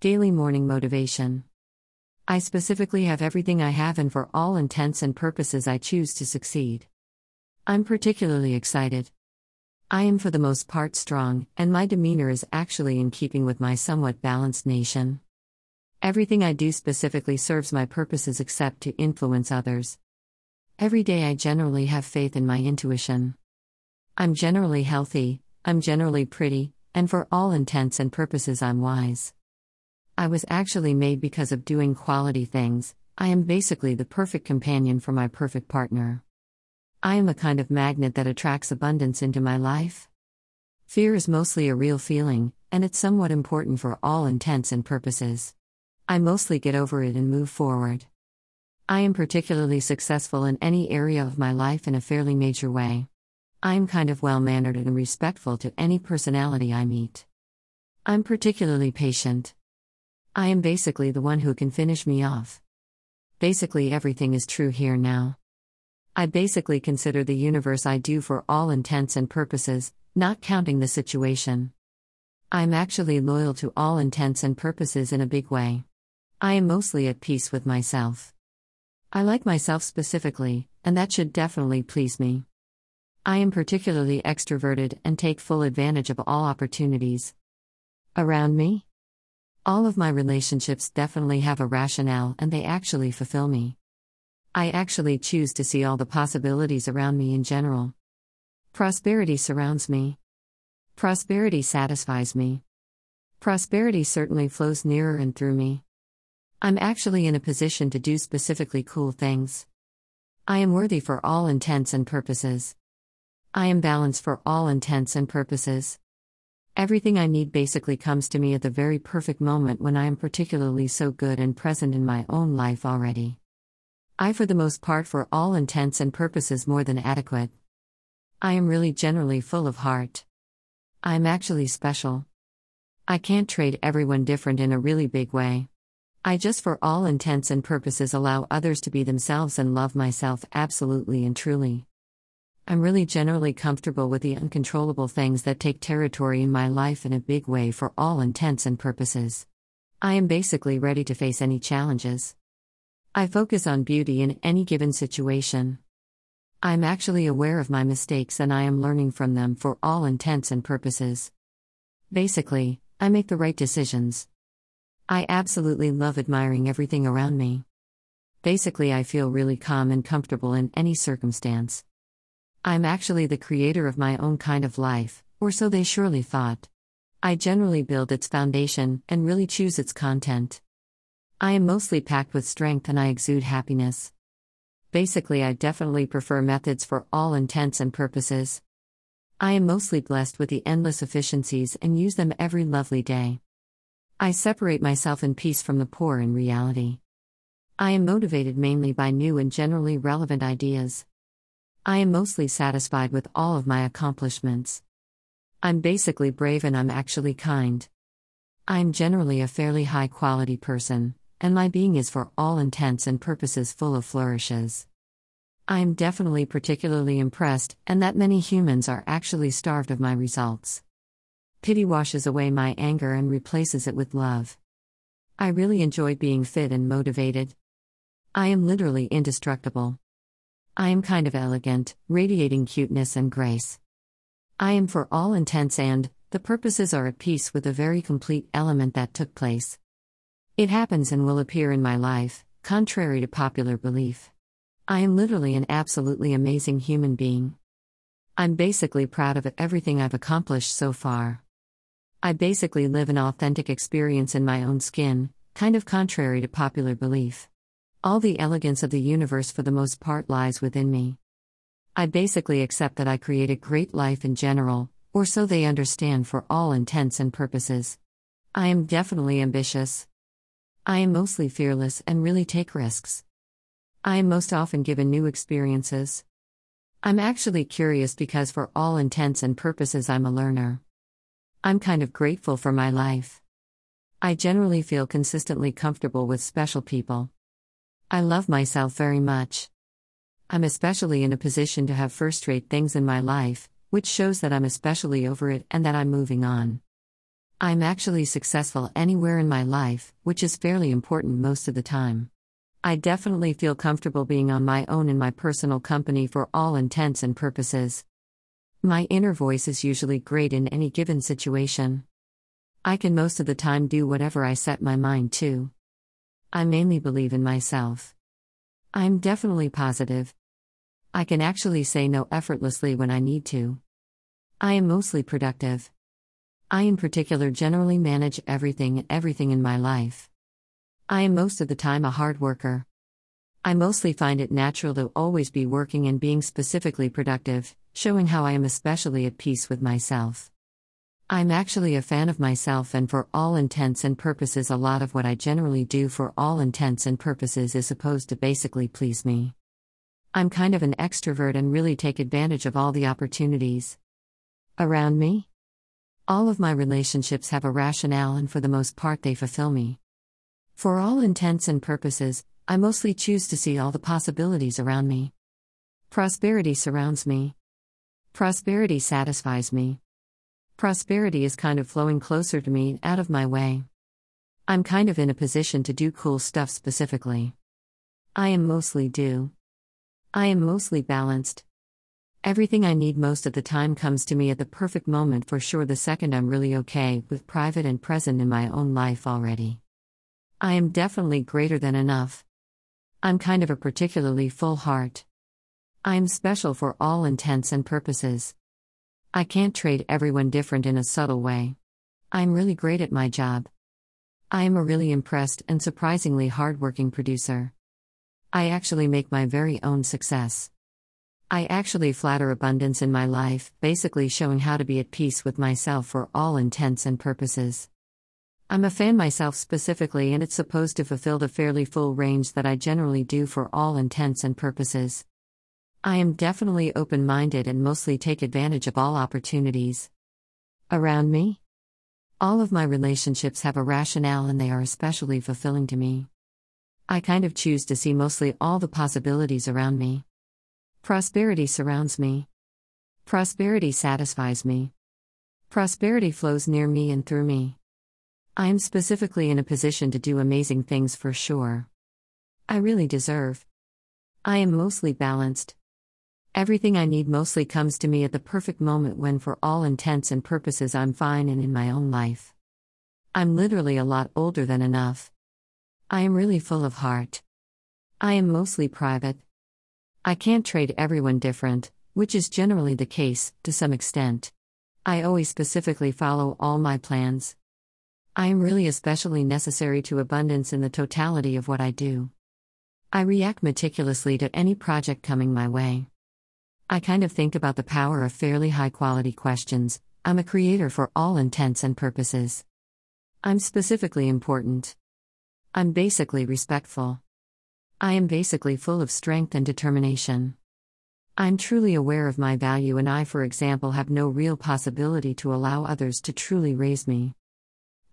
Daily morning motivation. I specifically have everything I have, and for all intents and purposes, I choose to succeed. I'm particularly excited. I am for the most part strong, and my demeanor is actually in keeping with my somewhat balanced nation. Everything I do specifically serves my purposes except to influence others. Every day I generally have faith in my intuition. I'm generally healthy, I'm generally pretty, and for all intents and purposes, I'm wise. I was actually made because of doing quality things, I am basically the perfect companion for my perfect partner. I am a kind of magnet that attracts abundance into my life. Fear is mostly a real feeling, and it's somewhat important for all intents and purposes. I mostly get over it and move forward. I am particularly successful in any area of my life in a fairly major way. I'm kind of well mannered and respectful to any personality I meet. I'm particularly patient. I am basically the one who can finish me off. Basically, everything is true here now. I basically consider the universe I do for all intents and purposes, not counting the situation. I'm actually loyal to all intents and purposes in a big way. I am mostly at peace with myself. I like myself specifically, and that should definitely please me. I am particularly extroverted and take full advantage of all opportunities. Around me? All of my relationships definitely have a rationale and they actually fulfill me. I actually choose to see all the possibilities around me in general. Prosperity surrounds me. Prosperity satisfies me. Prosperity certainly flows nearer and through me. I'm actually in a position to do specifically cool things. I am worthy for all intents and purposes. I am balanced for all intents and purposes. Everything I need basically comes to me at the very perfect moment when I am particularly so good and present in my own life already. I, for the most part, for all intents and purposes, more than adequate. I am really generally full of heart. I'm actually special. I can't trade everyone different in a really big way. I just, for all intents and purposes, allow others to be themselves and love myself absolutely and truly. I'm really generally comfortable with the uncontrollable things that take territory in my life in a big way for all intents and purposes. I am basically ready to face any challenges. I focus on beauty in any given situation. I'm actually aware of my mistakes and I am learning from them for all intents and purposes. Basically, I make the right decisions. I absolutely love admiring everything around me. Basically, I feel really calm and comfortable in any circumstance. I'm actually the creator of my own kind of life, or so they surely thought. I generally build its foundation and really choose its content. I am mostly packed with strength and I exude happiness. Basically, I definitely prefer methods for all intents and purposes. I am mostly blessed with the endless efficiencies and use them every lovely day. I separate myself in peace from the poor in reality. I am motivated mainly by new and generally relevant ideas. I am mostly satisfied with all of my accomplishments. I'm basically brave and I'm actually kind. I'm generally a fairly high quality person and my being is for all intents and purposes full of flourishes. I am definitely particularly impressed, and that many humans are actually starved of my results. Pity washes away my anger and replaces it with love. I really enjoy being fit and motivated. I am literally indestructible. I am kind of elegant, radiating cuteness and grace. I am for all intents and, the purposes are at peace with a very complete element that took place. It happens and will appear in my life, contrary to popular belief. I am literally an absolutely amazing human being. I'm basically proud of everything I've accomplished so far. I basically live an authentic experience in my own skin, kind of contrary to popular belief. All the elegance of the universe for the most part lies within me. I basically accept that I create a great life in general, or so they understand for all intents and purposes. I am definitely ambitious. I am mostly fearless and really take risks. I am most often given new experiences. I'm actually curious because, for all intents and purposes, I'm a learner. I'm kind of grateful for my life. I generally feel consistently comfortable with special people. I love myself very much. I'm especially in a position to have first rate things in my life, which shows that I'm especially over it and that I'm moving on. I'm actually successful anywhere in my life, which is fairly important most of the time. I definitely feel comfortable being on my own in my personal company for all intents and purposes. My inner voice is usually great in any given situation. I can most of the time do whatever I set my mind to. I mainly believe in myself. I'm definitely positive. I can actually say no effortlessly when I need to. I am mostly productive. I, in particular, generally manage everything and everything in my life. I am most of the time a hard worker. I mostly find it natural to always be working and being specifically productive, showing how I am especially at peace with myself. I'm actually a fan of myself, and for all intents and purposes, a lot of what I generally do for all intents and purposes is supposed to basically please me. I'm kind of an extrovert and really take advantage of all the opportunities around me. All of my relationships have a rationale, and for the most part, they fulfill me. For all intents and purposes, I mostly choose to see all the possibilities around me. Prosperity surrounds me. Prosperity satisfies me. Prosperity is kind of flowing closer to me, out of my way. I'm kind of in a position to do cool stuff specifically. I am mostly do. I am mostly balanced. Everything I need most of the time comes to me at the perfect moment for sure the second I'm really okay with private and present in my own life already. I am definitely greater than enough. I'm kind of a particularly full heart. I'm special for all intents and purposes. I can't trade everyone different in a subtle way. I'm really great at my job. I am a really impressed and surprisingly hardworking producer. I actually make my very own success. I actually flatter abundance in my life, basically showing how to be at peace with myself for all intents and purposes. I'm a fan myself specifically, and it's supposed to fulfill the fairly full range that I generally do for all intents and purposes. I am definitely open minded and mostly take advantage of all opportunities. Around me? All of my relationships have a rationale and they are especially fulfilling to me. I kind of choose to see mostly all the possibilities around me. Prosperity surrounds me. Prosperity satisfies me. Prosperity flows near me and through me. I am specifically in a position to do amazing things for sure. I really deserve. I am mostly balanced. Everything I need mostly comes to me at the perfect moment when, for all intents and purposes, I'm fine and in my own life. I'm literally a lot older than enough. I am really full of heart. I am mostly private. I can't trade everyone different, which is generally the case, to some extent. I always specifically follow all my plans. I am really especially necessary to abundance in the totality of what I do. I react meticulously to any project coming my way. I kind of think about the power of fairly high quality questions. I'm a creator for all intents and purposes. I'm specifically important. I'm basically respectful. I am basically full of strength and determination. I'm truly aware of my value, and I, for example, have no real possibility to allow others to truly raise me.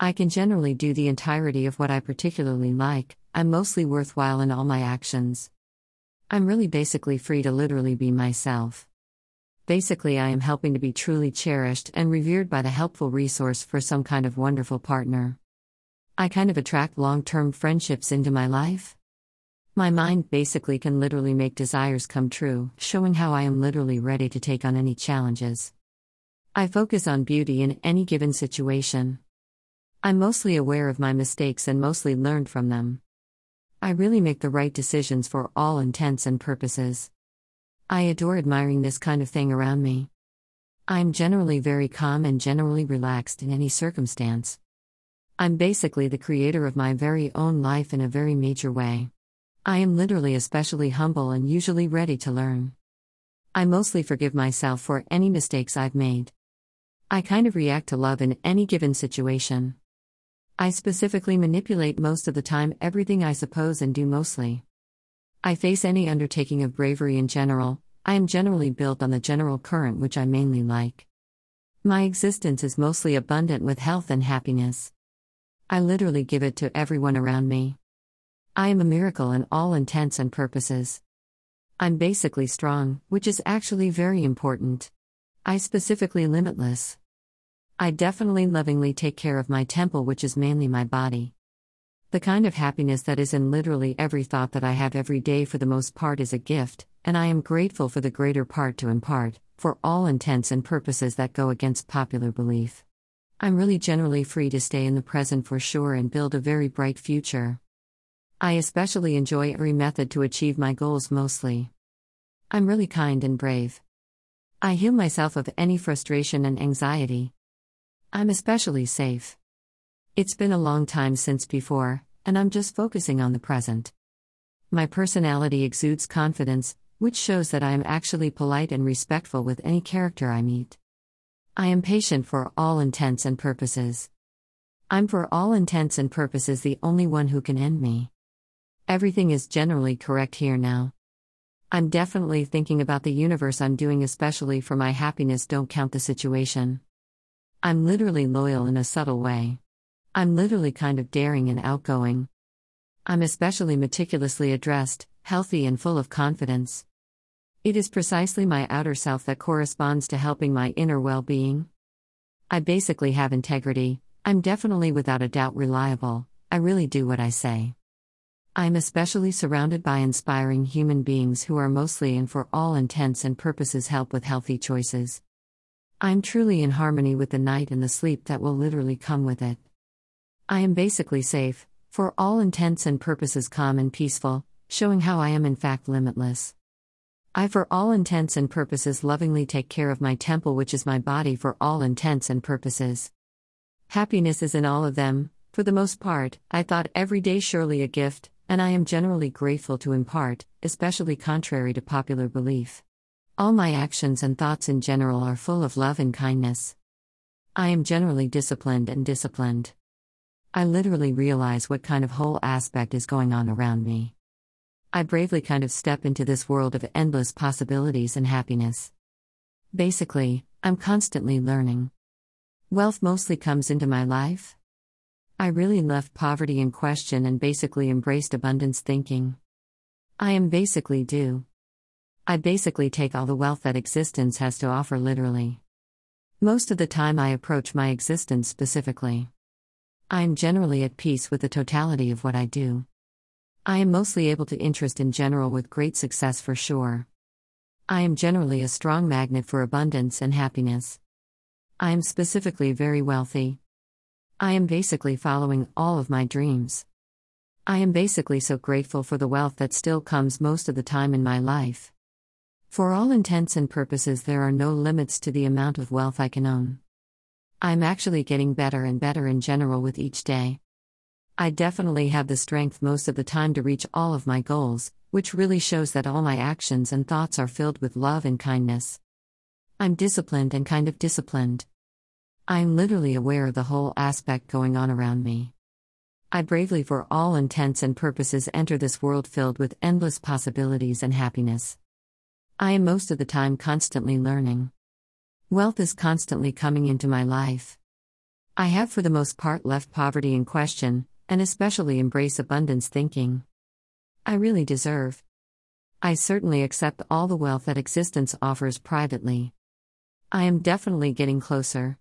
I can generally do the entirety of what I particularly like, I'm mostly worthwhile in all my actions. I'm really basically free to literally be myself. Basically, I am helping to be truly cherished and revered by the helpful resource for some kind of wonderful partner. I kind of attract long term friendships into my life. My mind basically can literally make desires come true, showing how I am literally ready to take on any challenges. I focus on beauty in any given situation. I'm mostly aware of my mistakes and mostly learned from them. I really make the right decisions for all intents and purposes. I adore admiring this kind of thing around me. I'm generally very calm and generally relaxed in any circumstance. I'm basically the creator of my very own life in a very major way. I am literally especially humble and usually ready to learn. I mostly forgive myself for any mistakes I've made. I kind of react to love in any given situation. I specifically manipulate most of the time everything I suppose and do mostly. I face any undertaking of bravery in general, I am generally built on the general current which I mainly like. My existence is mostly abundant with health and happiness. I literally give it to everyone around me. I am a miracle in all intents and purposes. I'm basically strong, which is actually very important. I specifically limitless. I definitely lovingly take care of my temple, which is mainly my body. The kind of happiness that is in literally every thought that I have every day for the most part is a gift, and I am grateful for the greater part to impart, for all intents and purposes that go against popular belief. I'm really generally free to stay in the present for sure and build a very bright future. I especially enjoy every method to achieve my goals mostly. I'm really kind and brave. I heal myself of any frustration and anxiety. I'm especially safe. It's been a long time since before, and I'm just focusing on the present. My personality exudes confidence, which shows that I am actually polite and respectful with any character I meet. I am patient for all intents and purposes. I'm for all intents and purposes the only one who can end me. Everything is generally correct here now. I'm definitely thinking about the universe I'm doing, especially for my happiness. Don't count the situation. I'm literally loyal in a subtle way. I'm literally kind of daring and outgoing. I'm especially meticulously addressed, healthy, and full of confidence. It is precisely my outer self that corresponds to helping my inner well being. I basically have integrity, I'm definitely without a doubt reliable, I really do what I say. I'm especially surrounded by inspiring human beings who are mostly and for all intents and purposes help with healthy choices. I'm truly in harmony with the night and the sleep that will literally come with it. I am basically safe, for all intents and purposes calm and peaceful, showing how I am in fact limitless. I, for all intents and purposes, lovingly take care of my temple, which is my body, for all intents and purposes. Happiness is in all of them, for the most part, I thought every day surely a gift, and I am generally grateful to impart, especially contrary to popular belief. All my actions and thoughts in general are full of love and kindness. I am generally disciplined and disciplined. I literally realize what kind of whole aspect is going on around me. I bravely kind of step into this world of endless possibilities and happiness. Basically, I'm constantly learning. Wealth mostly comes into my life, I really left poverty in question and basically embraced abundance thinking. I am basically do. I basically take all the wealth that existence has to offer literally. Most of the time, I approach my existence specifically. I am generally at peace with the totality of what I do. I am mostly able to interest in general with great success for sure. I am generally a strong magnet for abundance and happiness. I am specifically very wealthy. I am basically following all of my dreams. I am basically so grateful for the wealth that still comes most of the time in my life. For all intents and purposes, there are no limits to the amount of wealth I can own. I'm actually getting better and better in general with each day. I definitely have the strength most of the time to reach all of my goals, which really shows that all my actions and thoughts are filled with love and kindness. I'm disciplined and kind of disciplined. I'm literally aware of the whole aspect going on around me. I bravely, for all intents and purposes, enter this world filled with endless possibilities and happiness. I am most of the time constantly learning. Wealth is constantly coming into my life. I have, for the most part, left poverty in question, and especially embrace abundance thinking. I really deserve. I certainly accept all the wealth that existence offers privately. I am definitely getting closer.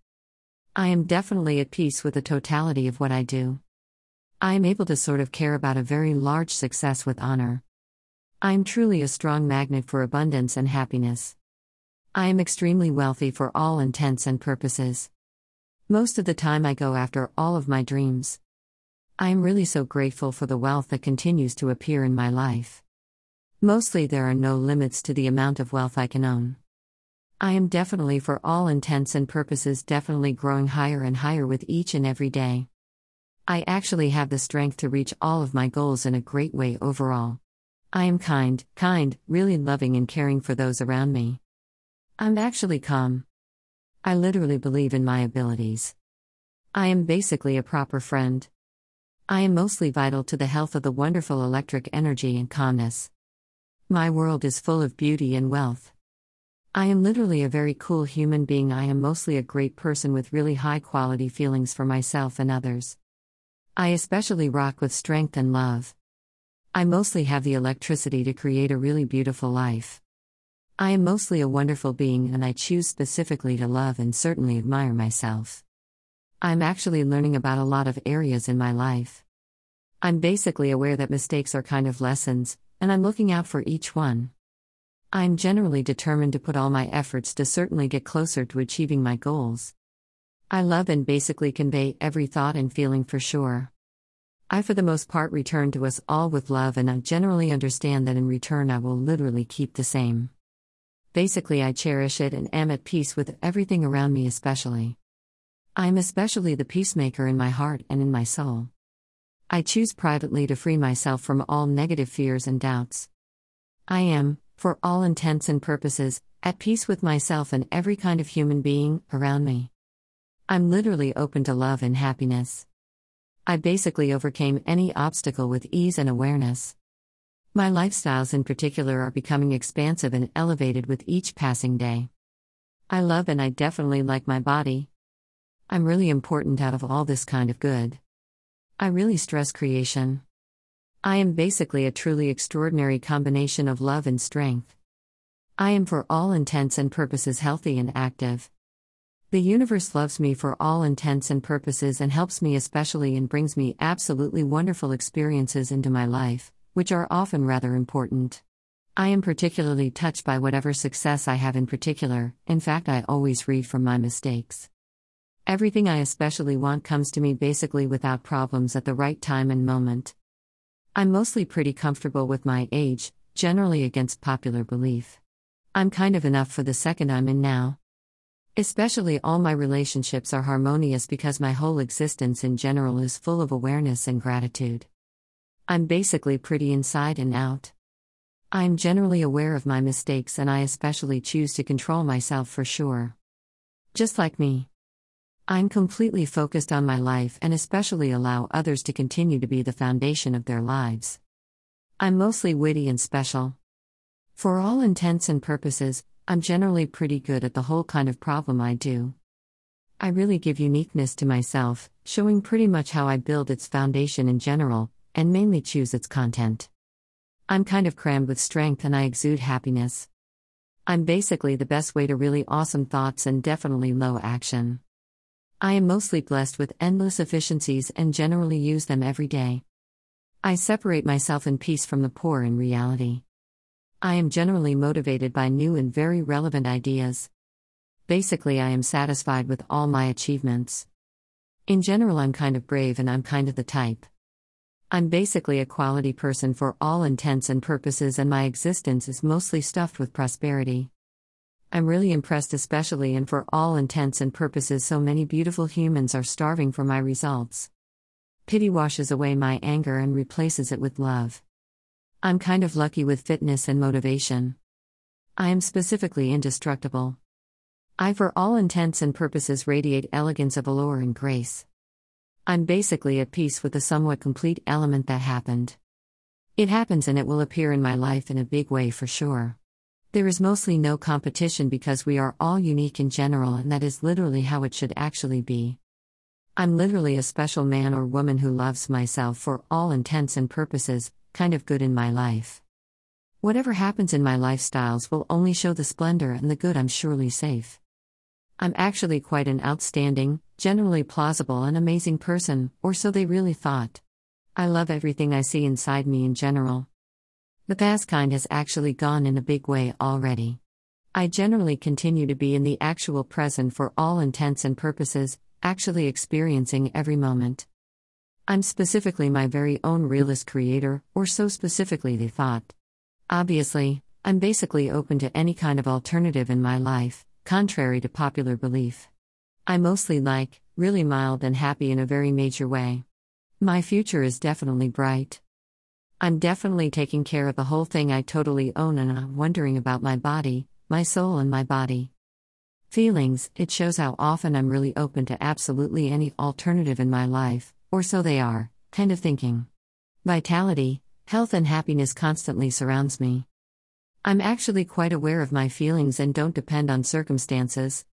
I am definitely at peace with the totality of what I do. I am able to sort of care about a very large success with honor. I am truly a strong magnet for abundance and happiness. I am extremely wealthy for all intents and purposes. Most of the time, I go after all of my dreams. I am really so grateful for the wealth that continues to appear in my life. Mostly, there are no limits to the amount of wealth I can own. I am definitely, for all intents and purposes, definitely growing higher and higher with each and every day. I actually have the strength to reach all of my goals in a great way overall. I am kind, kind, really loving and caring for those around me. I'm actually calm. I literally believe in my abilities. I am basically a proper friend. I am mostly vital to the health of the wonderful electric energy and calmness. My world is full of beauty and wealth. I am literally a very cool human being. I am mostly a great person with really high quality feelings for myself and others. I especially rock with strength and love. I mostly have the electricity to create a really beautiful life. I am mostly a wonderful being and I choose specifically to love and certainly admire myself. I'm actually learning about a lot of areas in my life. I'm basically aware that mistakes are kind of lessons, and I'm looking out for each one. I'm generally determined to put all my efforts to certainly get closer to achieving my goals. I love and basically convey every thought and feeling for sure. I, for the most part, return to us all with love, and I generally understand that in return I will literally keep the same. Basically, I cherish it and am at peace with everything around me, especially. I am especially the peacemaker in my heart and in my soul. I choose privately to free myself from all negative fears and doubts. I am, for all intents and purposes, at peace with myself and every kind of human being around me. I'm literally open to love and happiness. I basically overcame any obstacle with ease and awareness. My lifestyles in particular are becoming expansive and elevated with each passing day. I love and I definitely like my body. I'm really important out of all this kind of good. I really stress creation. I am basically a truly extraordinary combination of love and strength. I am, for all intents and purposes, healthy and active. The universe loves me for all intents and purposes and helps me especially and brings me absolutely wonderful experiences into my life, which are often rather important. I am particularly touched by whatever success I have in particular, in fact, I always read from my mistakes. Everything I especially want comes to me basically without problems at the right time and moment. I'm mostly pretty comfortable with my age, generally against popular belief. I'm kind of enough for the second I'm in now. Especially all my relationships are harmonious because my whole existence in general is full of awareness and gratitude. I'm basically pretty inside and out. I'm generally aware of my mistakes and I especially choose to control myself for sure. Just like me. I'm completely focused on my life and especially allow others to continue to be the foundation of their lives. I'm mostly witty and special. For all intents and purposes, I'm generally pretty good at the whole kind of problem I do. I really give uniqueness to myself, showing pretty much how I build its foundation in general, and mainly choose its content. I'm kind of crammed with strength and I exude happiness. I'm basically the best way to really awesome thoughts and definitely low action. I am mostly blessed with endless efficiencies and generally use them every day. I separate myself in peace from the poor in reality. I am generally motivated by new and very relevant ideas. Basically, I am satisfied with all my achievements. In general, I'm kind of brave and I'm kind of the type. I'm basically a quality person for all intents and purposes, and my existence is mostly stuffed with prosperity. I'm really impressed, especially and for all intents and purposes, so many beautiful humans are starving for my results. Pity washes away my anger and replaces it with love. I'm kind of lucky with fitness and motivation. I am specifically indestructible. I, for all intents and purposes, radiate elegance of allure and grace. I'm basically at peace with the somewhat complete element that happened. It happens and it will appear in my life in a big way for sure. There is mostly no competition because we are all unique in general, and that is literally how it should actually be. I'm literally a special man or woman who loves myself for all intents and purposes, kind of good in my life. Whatever happens in my lifestyles will only show the splendor and the good I'm surely safe. I'm actually quite an outstanding, generally plausible, and amazing person, or so they really thought. I love everything I see inside me in general. The past kind has actually gone in a big way already. I generally continue to be in the actual present for all intents and purposes, actually experiencing every moment. I'm specifically my very own realist creator, or so specifically they thought. Obviously, I'm basically open to any kind of alternative in my life, contrary to popular belief. I mostly like, really mild and happy in a very major way. My future is definitely bright. I'm definitely taking care of the whole thing I totally own and I'm wondering about my body, my soul, and my body. Feelings, it shows how often I'm really open to absolutely any alternative in my life, or so they are, kind of thinking. Vitality, health, and happiness constantly surrounds me. I'm actually quite aware of my feelings and don't depend on circumstances.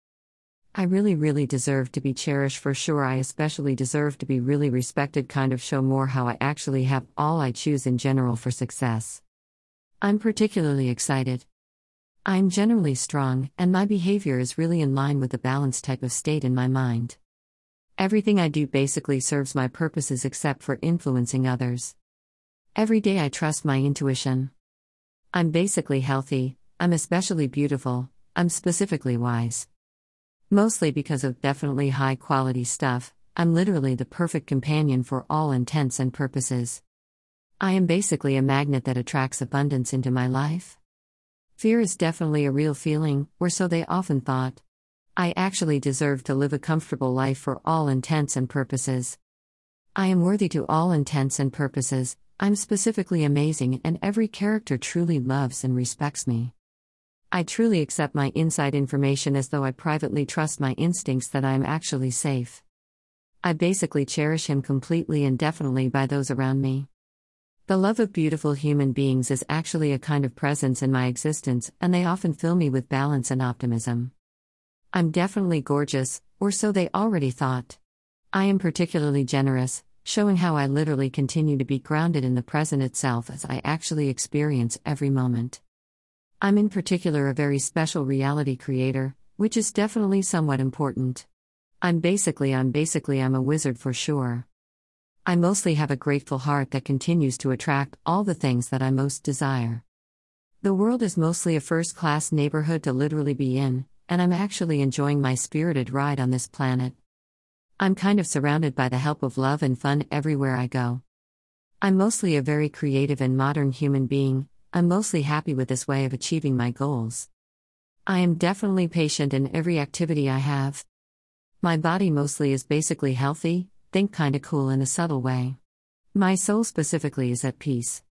I really, really deserve to be cherished for sure. I especially deserve to be really respected, kind of show more how I actually have all I choose in general for success. I'm particularly excited. I'm generally strong, and my behavior is really in line with the balanced type of state in my mind. Everything I do basically serves my purposes except for influencing others. Every day I trust my intuition. I'm basically healthy, I'm especially beautiful, I'm specifically wise. Mostly because of definitely high quality stuff, I'm literally the perfect companion for all intents and purposes. I am basically a magnet that attracts abundance into my life. Fear is definitely a real feeling, or so they often thought. I actually deserve to live a comfortable life for all intents and purposes. I am worthy to all intents and purposes, I'm specifically amazing, and every character truly loves and respects me. I truly accept my inside information as though I privately trust my instincts that I am actually safe. I basically cherish him completely and definitely by those around me. The love of beautiful human beings is actually a kind of presence in my existence, and they often fill me with balance and optimism. I'm definitely gorgeous, or so they already thought. I am particularly generous, showing how I literally continue to be grounded in the present itself as I actually experience every moment. I'm in particular a very special reality creator, which is definitely somewhat important. I'm basically, I'm basically, I'm a wizard for sure. I mostly have a grateful heart that continues to attract all the things that I most desire. The world is mostly a first class neighborhood to literally be in, and I'm actually enjoying my spirited ride on this planet. I'm kind of surrounded by the help of love and fun everywhere I go. I'm mostly a very creative and modern human being, I'm mostly happy with this way of achieving my goals. I am definitely patient in every activity I have. My body mostly is basically healthy, think kinda cool in a subtle way. My soul specifically is at peace.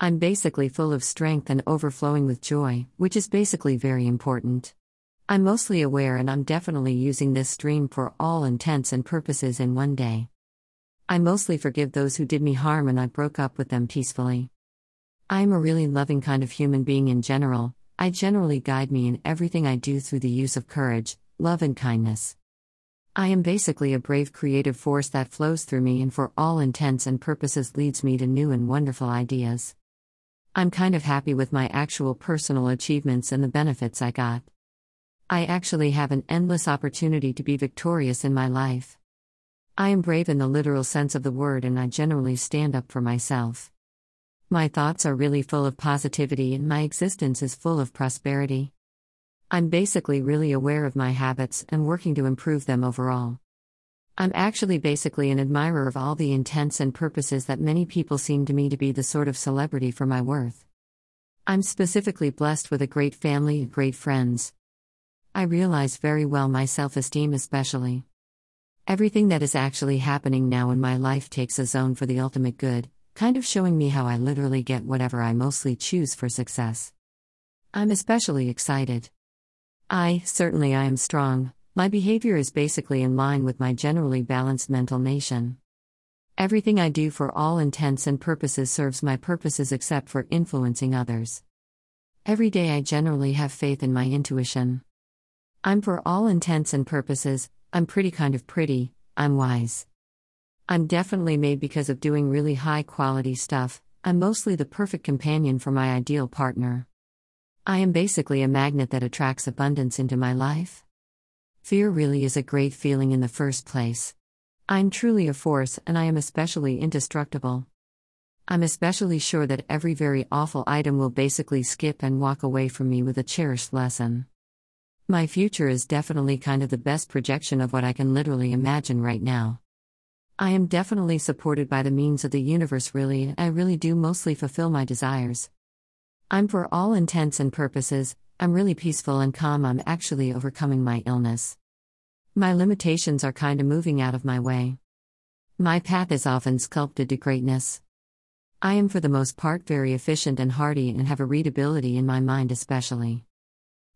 I'm basically full of strength and overflowing with joy, which is basically very important. I'm mostly aware and I'm definitely using this stream for all intents and purposes in one day. I mostly forgive those who did me harm and I broke up with them peacefully. I am a really loving kind of human being in general, I generally guide me in everything I do through the use of courage, love, and kindness. I am basically a brave creative force that flows through me and for all intents and purposes leads me to new and wonderful ideas. I'm kind of happy with my actual personal achievements and the benefits I got. I actually have an endless opportunity to be victorious in my life. I am brave in the literal sense of the word and I generally stand up for myself. My thoughts are really full of positivity and my existence is full of prosperity. I'm basically really aware of my habits and working to improve them overall. I'm actually basically an admirer of all the intents and purposes that many people seem to me to be the sort of celebrity for my worth. I'm specifically blessed with a great family and great friends. I realize very well my self esteem, especially. Everything that is actually happening now in my life takes a zone for the ultimate good, kind of showing me how I literally get whatever I mostly choose for success. I'm especially excited. I, certainly, I am strong. My behavior is basically in line with my generally balanced mental nation. Everything I do for all intents and purposes serves my purposes except for influencing others. Every day I generally have faith in my intuition. I'm for all intents and purposes, I'm pretty kind of pretty, I'm wise. I'm definitely made because of doing really high quality stuff, I'm mostly the perfect companion for my ideal partner. I am basically a magnet that attracts abundance into my life. Fear really is a great feeling in the first place. I'm truly a force and I am especially indestructible. I'm especially sure that every very awful item will basically skip and walk away from me with a cherished lesson. My future is definitely kind of the best projection of what I can literally imagine right now. I am definitely supported by the means of the universe, really, and I really do mostly fulfill my desires. I'm for all intents and purposes, I'm really peaceful and calm, I'm actually overcoming my illness. My limitations are kinda moving out of my way. My path is often sculpted to greatness. I am for the most part very efficient and hearty and have a readability in my mind, especially.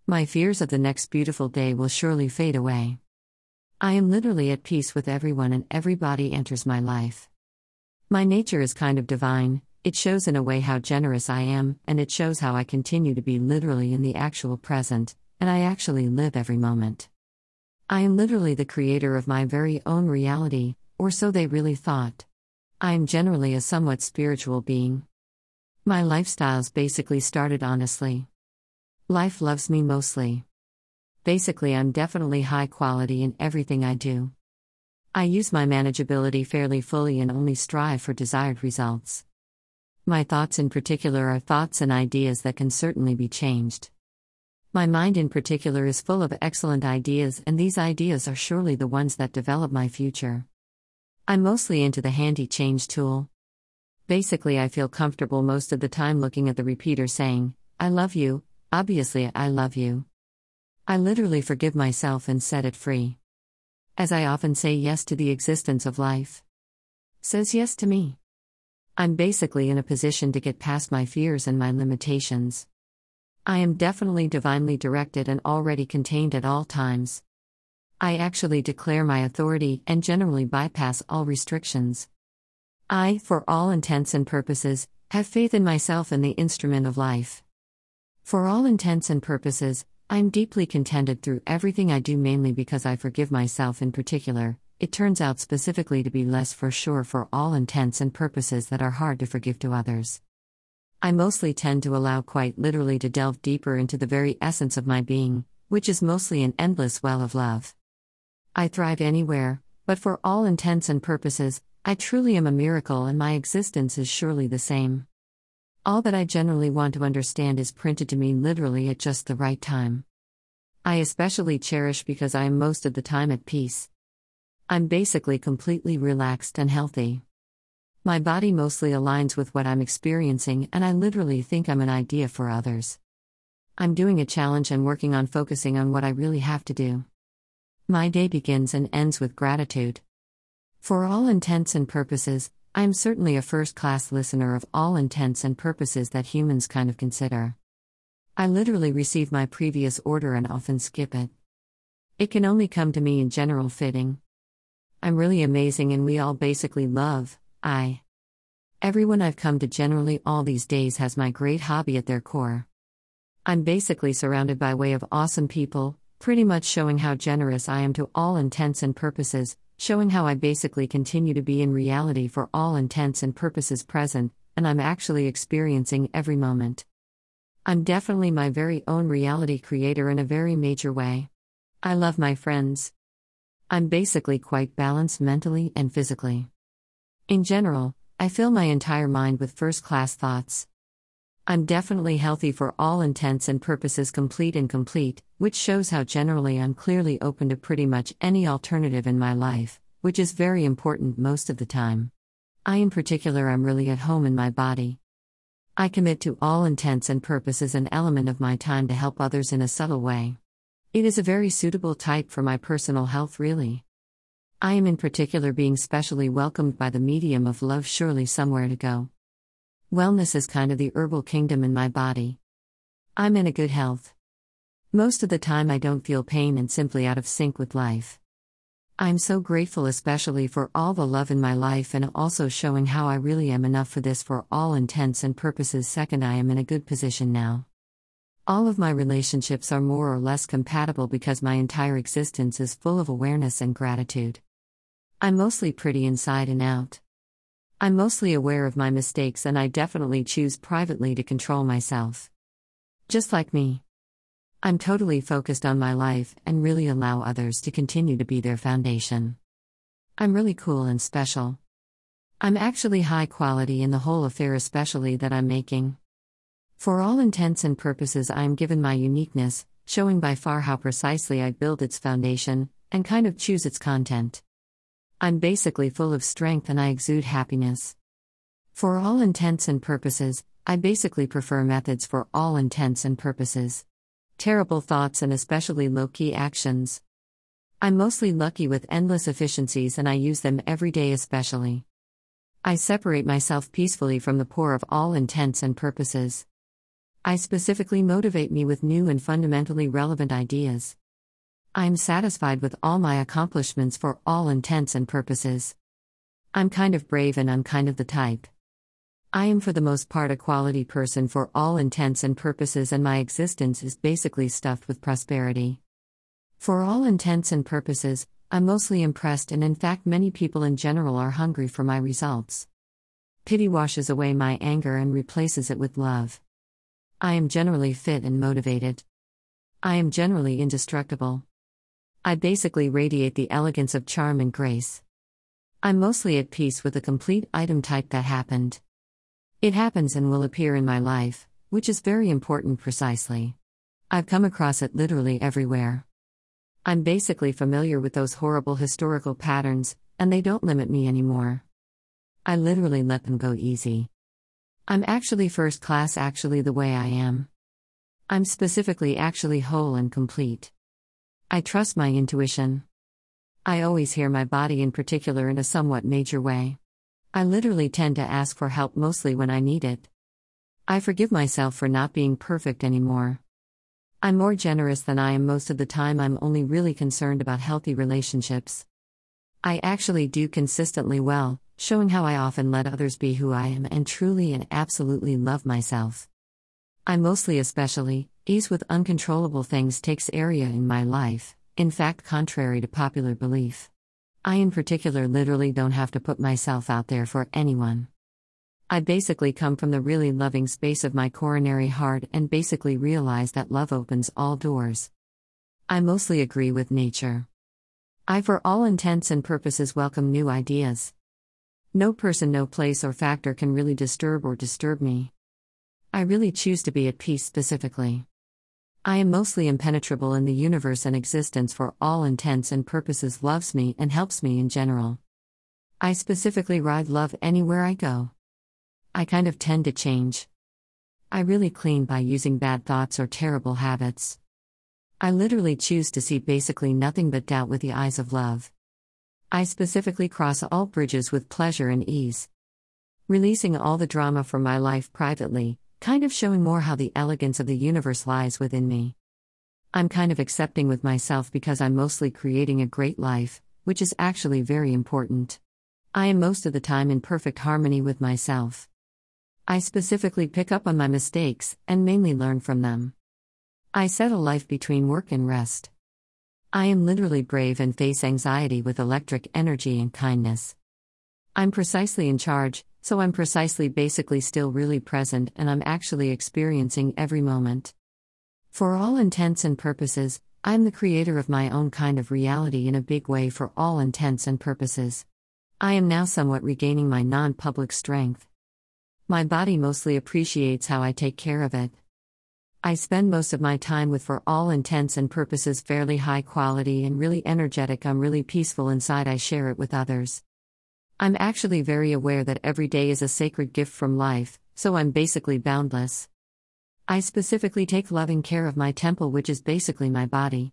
My fears of the next beautiful day will surely fade away. I am literally at peace with everyone and everybody enters my life. My nature is kind of divine, it shows in a way how generous I am, and it shows how I continue to be literally in the actual present, and I actually live every moment. I am literally the creator of my very own reality, or so they really thought. I am generally a somewhat spiritual being. My lifestyles basically started honestly. Life loves me mostly. Basically, I'm definitely high quality in everything I do. I use my manageability fairly fully and only strive for desired results. My thoughts in particular are thoughts and ideas that can certainly be changed. My mind in particular is full of excellent ideas, and these ideas are surely the ones that develop my future. I'm mostly into the handy change tool. Basically, I feel comfortable most of the time looking at the repeater saying, I love you, obviously, I love you. I literally forgive myself and set it free. As I often say yes to the existence of life. Says yes to me. I'm basically in a position to get past my fears and my limitations. I am definitely divinely directed and already contained at all times. I actually declare my authority and generally bypass all restrictions. I, for all intents and purposes, have faith in myself and the instrument of life. For all intents and purposes, I'm deeply contented through everything I do mainly because I forgive myself in particular. It turns out specifically to be less for sure for all intents and purposes that are hard to forgive to others. I mostly tend to allow quite literally to delve deeper into the very essence of my being, which is mostly an endless well of love. I thrive anywhere, but for all intents and purposes, I truly am a miracle and my existence is surely the same. All that I generally want to understand is printed to me literally at just the right time. I especially cherish because I am most of the time at peace. I'm basically completely relaxed and healthy. My body mostly aligns with what I'm experiencing, and I literally think I'm an idea for others. I'm doing a challenge and working on focusing on what I really have to do. My day begins and ends with gratitude. For all intents and purposes, I am certainly a first class listener of all intents and purposes that humans kind of consider. I literally receive my previous order and often skip it. It can only come to me in general fitting. I'm really amazing and we all basically love, I. Everyone I've come to generally all these days has my great hobby at their core. I'm basically surrounded by way of awesome people, pretty much showing how generous I am to all intents and purposes, showing how I basically continue to be in reality for all intents and purposes present, and I'm actually experiencing every moment. I'm definitely my very own reality creator in a very major way. I love my friends. I'm basically quite balanced mentally and physically. In general, I fill my entire mind with first class thoughts. I'm definitely healthy for all intents and purposes, complete and complete, which shows how generally I'm clearly open to pretty much any alternative in my life, which is very important most of the time. I, in particular, am really at home in my body. I commit to all intents and purposes an element of my time to help others in a subtle way. It is a very suitable type for my personal health, really. I am in particular being specially welcomed by the medium of love, surely somewhere to go. Wellness is kind of the herbal kingdom in my body. I'm in a good health. Most of the time, I don't feel pain and simply out of sync with life. I'm so grateful, especially for all the love in my life and also showing how I really am enough for this for all intents and purposes. Second, I am in a good position now. All of my relationships are more or less compatible because my entire existence is full of awareness and gratitude. I'm mostly pretty inside and out. I'm mostly aware of my mistakes and I definitely choose privately to control myself. Just like me. I'm totally focused on my life and really allow others to continue to be their foundation. I'm really cool and special. I'm actually high quality in the whole affair, especially that I'm making. For all intents and purposes, I am given my uniqueness, showing by far how precisely I build its foundation, and kind of choose its content. I'm basically full of strength and I exude happiness. For all intents and purposes, I basically prefer methods for all intents and purposes. Terrible thoughts and especially low key actions. I'm mostly lucky with endless efficiencies and I use them every day, especially. I separate myself peacefully from the poor of all intents and purposes. I specifically motivate me with new and fundamentally relevant ideas. I'm satisfied with all my accomplishments for all intents and purposes. I'm kind of brave and I'm kind of the type. I am for the most part a quality person for all intents and purposes, and my existence is basically stuffed with prosperity. For all intents and purposes, I'm mostly impressed, and in fact, many people in general are hungry for my results. Pity washes away my anger and replaces it with love. I am generally fit and motivated. I am generally indestructible. I basically radiate the elegance of charm and grace. I'm mostly at peace with the complete item type that happened. It happens and will appear in my life, which is very important precisely. I've come across it literally everywhere. I'm basically familiar with those horrible historical patterns, and they don't limit me anymore. I literally let them go easy. I'm actually first class, actually, the way I am. I'm specifically actually whole and complete. I trust my intuition. I always hear my body in particular in a somewhat major way. I literally tend to ask for help mostly when I need it. I forgive myself for not being perfect anymore. I'm more generous than I am most of the time, I'm only really concerned about healthy relationships. I actually do consistently well, showing how I often let others be who I am and truly and absolutely love myself. I mostly, especially, ease with uncontrollable things takes area in my life, in fact, contrary to popular belief. I, in particular, literally don't have to put myself out there for anyone. I basically come from the really loving space of my coronary heart and basically realize that love opens all doors. I mostly agree with nature. I, for all intents and purposes, welcome new ideas. No person, no place, or factor can really disturb or disturb me. I really choose to be at peace specifically. I am mostly impenetrable in the universe, and existence, for all intents and purposes, loves me and helps me in general. I specifically ride love anywhere I go. I kind of tend to change. I really clean by using bad thoughts or terrible habits. I literally choose to see basically nothing but doubt with the eyes of love. I specifically cross all bridges with pleasure and ease. Releasing all the drama from my life privately, kind of showing more how the elegance of the universe lies within me. I'm kind of accepting with myself because I'm mostly creating a great life, which is actually very important. I am most of the time in perfect harmony with myself. I specifically pick up on my mistakes and mainly learn from them. I set a life between work and rest. I am literally brave and face anxiety with electric energy and kindness. I'm precisely in charge, so I'm precisely basically still really present and I'm actually experiencing every moment. For all intents and purposes, I'm the creator of my own kind of reality in a big way for all intents and purposes. I am now somewhat regaining my non public strength. My body mostly appreciates how I take care of it. I spend most of my time with, for all intents and purposes, fairly high quality and really energetic. I'm really peaceful inside. I share it with others. I'm actually very aware that every day is a sacred gift from life, so I'm basically boundless. I specifically take loving care of my temple, which is basically my body.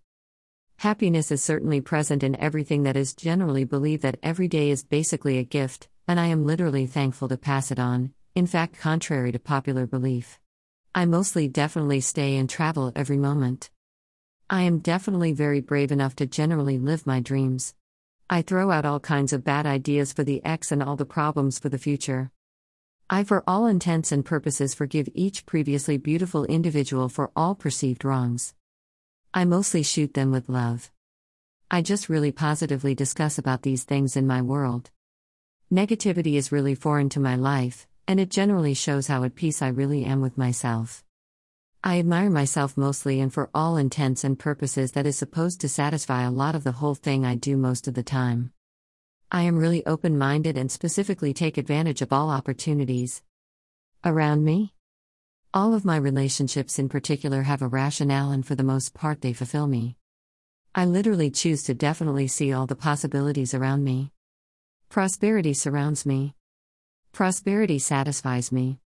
Happiness is certainly present in everything that is generally believed that every day is basically a gift, and I am literally thankful to pass it on, in fact, contrary to popular belief. I mostly definitely stay and travel every moment. I am definitely very brave enough to generally live my dreams. I throw out all kinds of bad ideas for the X and all the problems for the future. I, for all intents and purposes, forgive each previously beautiful individual for all perceived wrongs. I mostly shoot them with love. I just really positively discuss about these things in my world. Negativity is really foreign to my life, and it generally shows how at peace I really am with myself. I admire myself mostly and for all intents and purposes that is supposed to satisfy a lot of the whole thing I do most of the time. I am really open minded and specifically take advantage of all opportunities. Around me? All of my relationships in particular have a rationale, and for the most part, they fulfill me. I literally choose to definitely see all the possibilities around me. Prosperity surrounds me. Prosperity satisfies me.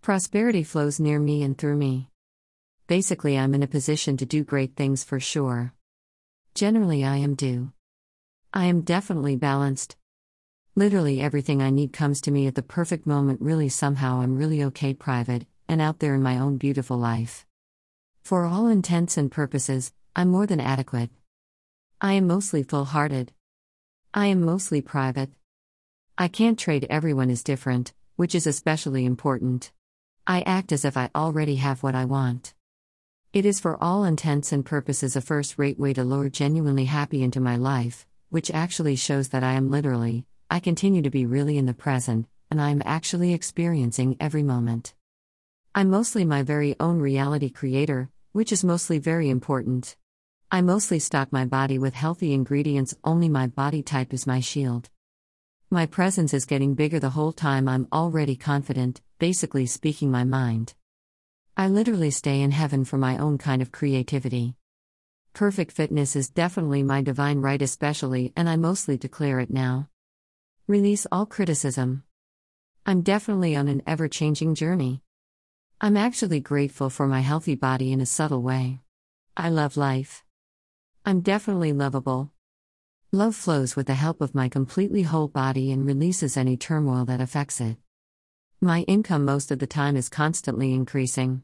Prosperity flows near me and through me. Basically, I'm in a position to do great things for sure. Generally, I am due. I am definitely balanced. Literally, everything I need comes to me at the perfect moment. Really, somehow, I'm really okay private and out there in my own beautiful life. For all intents and purposes, I'm more than adequate. I am mostly full hearted. I am mostly private. I can't trade, everyone is different, which is especially important. I act as if I already have what I want. It is for all intents and purposes a first rate way to lure genuinely happy into my life, which actually shows that I am literally, I continue to be really in the present, and I am actually experiencing every moment. I'm mostly my very own reality creator, which is mostly very important. I mostly stock my body with healthy ingredients, only my body type is my shield. My presence is getting bigger the whole time I'm already confident, basically speaking my mind. I literally stay in heaven for my own kind of creativity. Perfect fitness is definitely my divine right, especially, and I mostly declare it now. Release all criticism. I'm definitely on an ever changing journey. I'm actually grateful for my healthy body in a subtle way. I love life. I'm definitely lovable. Love flows with the help of my completely whole body and releases any turmoil that affects it. My income most of the time is constantly increasing.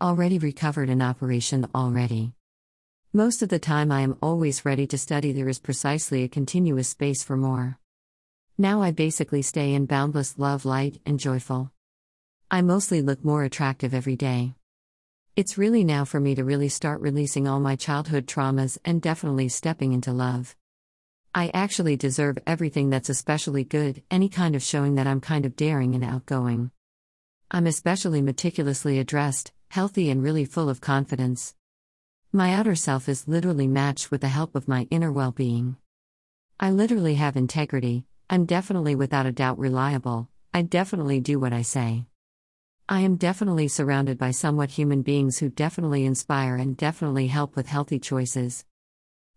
Already recovered in operation already. Most of the time, I am always ready to study, there is precisely a continuous space for more. Now I basically stay in boundless love, light, and joyful. I mostly look more attractive every day. It's really now for me to really start releasing all my childhood traumas and definitely stepping into love. I actually deserve everything that's especially good, any kind of showing that I'm kind of daring and outgoing. I'm especially meticulously addressed, healthy, and really full of confidence. My outer self is literally matched with the help of my inner well being. I literally have integrity, I'm definitely without a doubt reliable, I definitely do what I say. I am definitely surrounded by somewhat human beings who definitely inspire and definitely help with healthy choices.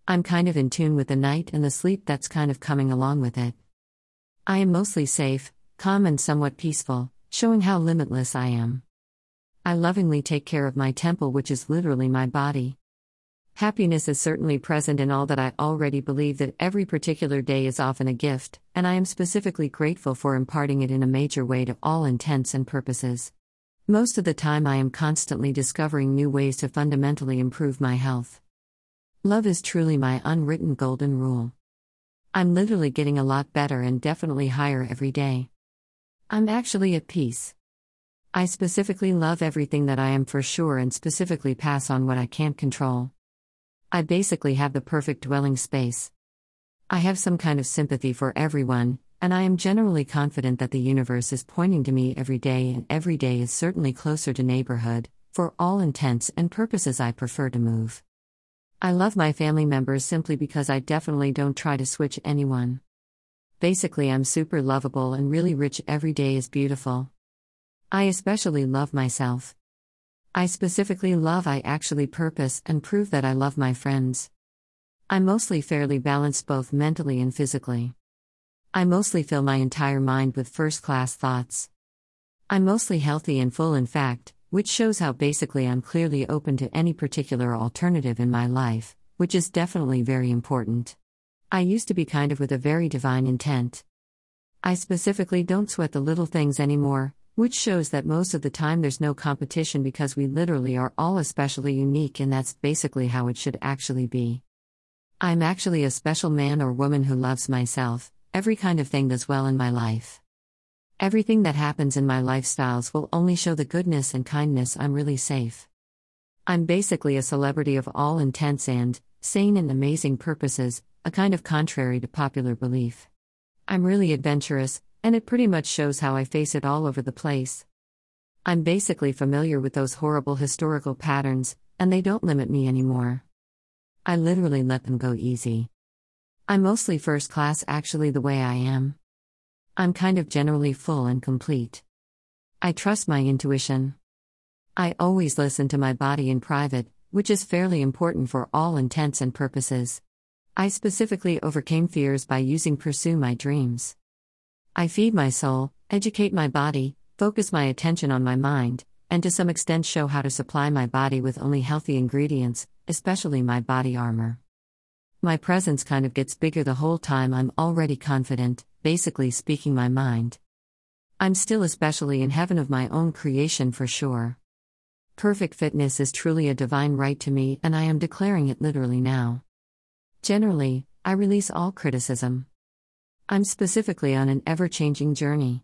I'm kind of in tune with the night and the sleep that's kind of coming along with it. I am mostly safe, calm, and somewhat peaceful, showing how limitless I am. I lovingly take care of my temple, which is literally my body. Happiness is certainly present in all that I already believe that every particular day is often a gift, and I am specifically grateful for imparting it in a major way to all intents and purposes. Most of the time, I am constantly discovering new ways to fundamentally improve my health. Love is truly my unwritten golden rule. I'm literally getting a lot better and definitely higher every day. I'm actually at peace. I specifically love everything that I am for sure and specifically pass on what I can't control. I basically have the perfect dwelling space. I have some kind of sympathy for everyone, and I am generally confident that the universe is pointing to me every day, and every day is certainly closer to neighborhood. For all intents and purposes, I prefer to move. I love my family members simply because I definitely don't try to switch anyone. Basically, I'm super lovable and really rich. Every day is beautiful. I especially love myself. I specifically love I actually purpose and prove that I love my friends. I'm mostly fairly balanced both mentally and physically. I mostly fill my entire mind with first class thoughts. I'm mostly healthy and full, in fact, which shows how basically I'm clearly open to any particular alternative in my life, which is definitely very important. I used to be kind of with a very divine intent. I specifically don't sweat the little things anymore, which shows that most of the time there's no competition because we literally are all especially unique, and that's basically how it should actually be. I'm actually a special man or woman who loves myself, every kind of thing does well in my life. Everything that happens in my lifestyles will only show the goodness and kindness I'm really safe. I'm basically a celebrity of all intents and, sane and amazing purposes, a kind of contrary to popular belief. I'm really adventurous, and it pretty much shows how I face it all over the place. I'm basically familiar with those horrible historical patterns, and they don't limit me anymore. I literally let them go easy. I'm mostly first class, actually, the way I am. I'm kind of generally full and complete. I trust my intuition. I always listen to my body in private, which is fairly important for all intents and purposes. I specifically overcame fears by using Pursue My Dreams. I feed my soul, educate my body, focus my attention on my mind, and to some extent show how to supply my body with only healthy ingredients, especially my body armor. My presence kind of gets bigger the whole time I'm already confident, basically speaking my mind. I'm still especially in heaven of my own creation for sure. Perfect fitness is truly a divine right to me, and I am declaring it literally now. Generally, I release all criticism. I'm specifically on an ever changing journey.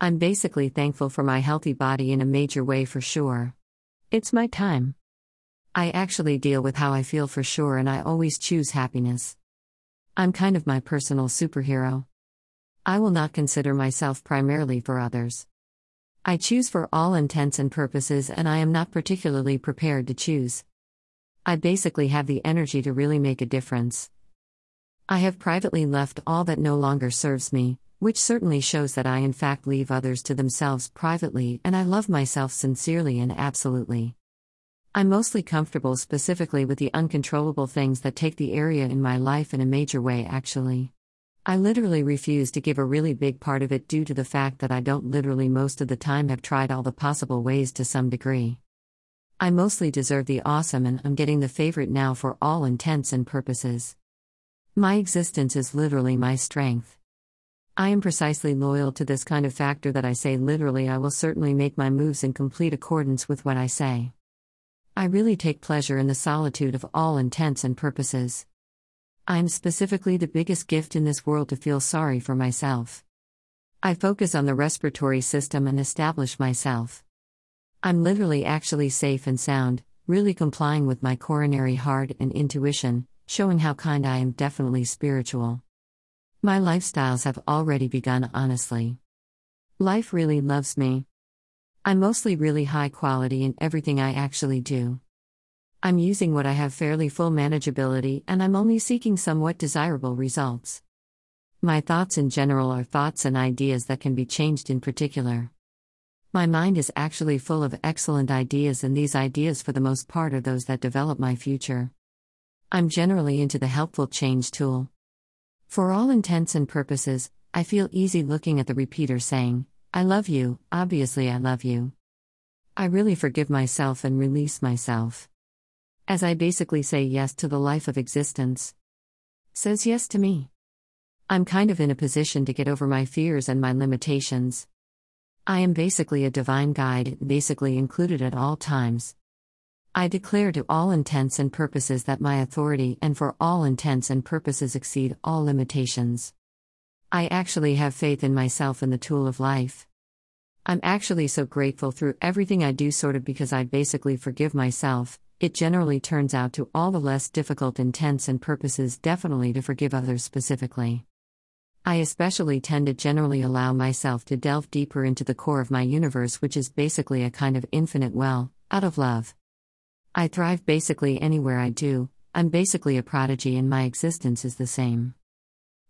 I'm basically thankful for my healthy body in a major way for sure. It's my time. I actually deal with how I feel for sure, and I always choose happiness. I'm kind of my personal superhero. I will not consider myself primarily for others. I choose for all intents and purposes, and I am not particularly prepared to choose. I basically have the energy to really make a difference. I have privately left all that no longer serves me, which certainly shows that I in fact leave others to themselves privately and I love myself sincerely and absolutely. I'm mostly comfortable specifically with the uncontrollable things that take the area in my life in a major way, actually. I literally refuse to give a really big part of it due to the fact that I don't literally most of the time have tried all the possible ways to some degree. I mostly deserve the awesome and I'm getting the favorite now for all intents and purposes. My existence is literally my strength. I am precisely loyal to this kind of factor that I say literally I will certainly make my moves in complete accordance with what I say. I really take pleasure in the solitude of all intents and purposes. I am specifically the biggest gift in this world to feel sorry for myself. I focus on the respiratory system and establish myself. I'm literally actually safe and sound, really complying with my coronary heart and intuition, showing how kind I am definitely spiritual. My lifestyles have already begun honestly. Life really loves me. I'm mostly really high quality in everything I actually do. I'm using what I have fairly full manageability and I'm only seeking somewhat desirable results. My thoughts in general are thoughts and ideas that can be changed in particular. My mind is actually full of excellent ideas, and these ideas, for the most part, are those that develop my future. I'm generally into the helpful change tool. For all intents and purposes, I feel easy looking at the repeater saying, I love you, obviously, I love you. I really forgive myself and release myself. As I basically say yes to the life of existence. Says yes to me. I'm kind of in a position to get over my fears and my limitations. I am basically a divine guide, basically included at all times. I declare to all intents and purposes that my authority and for all intents and purposes exceed all limitations. I actually have faith in myself and the tool of life. I'm actually so grateful through everything I do, sort of because I basically forgive myself. It generally turns out to all the less difficult intents and purposes, definitely to forgive others specifically. I especially tend to generally allow myself to delve deeper into the core of my universe, which is basically a kind of infinite well, out of love. I thrive basically anywhere I do, I'm basically a prodigy and my existence is the same.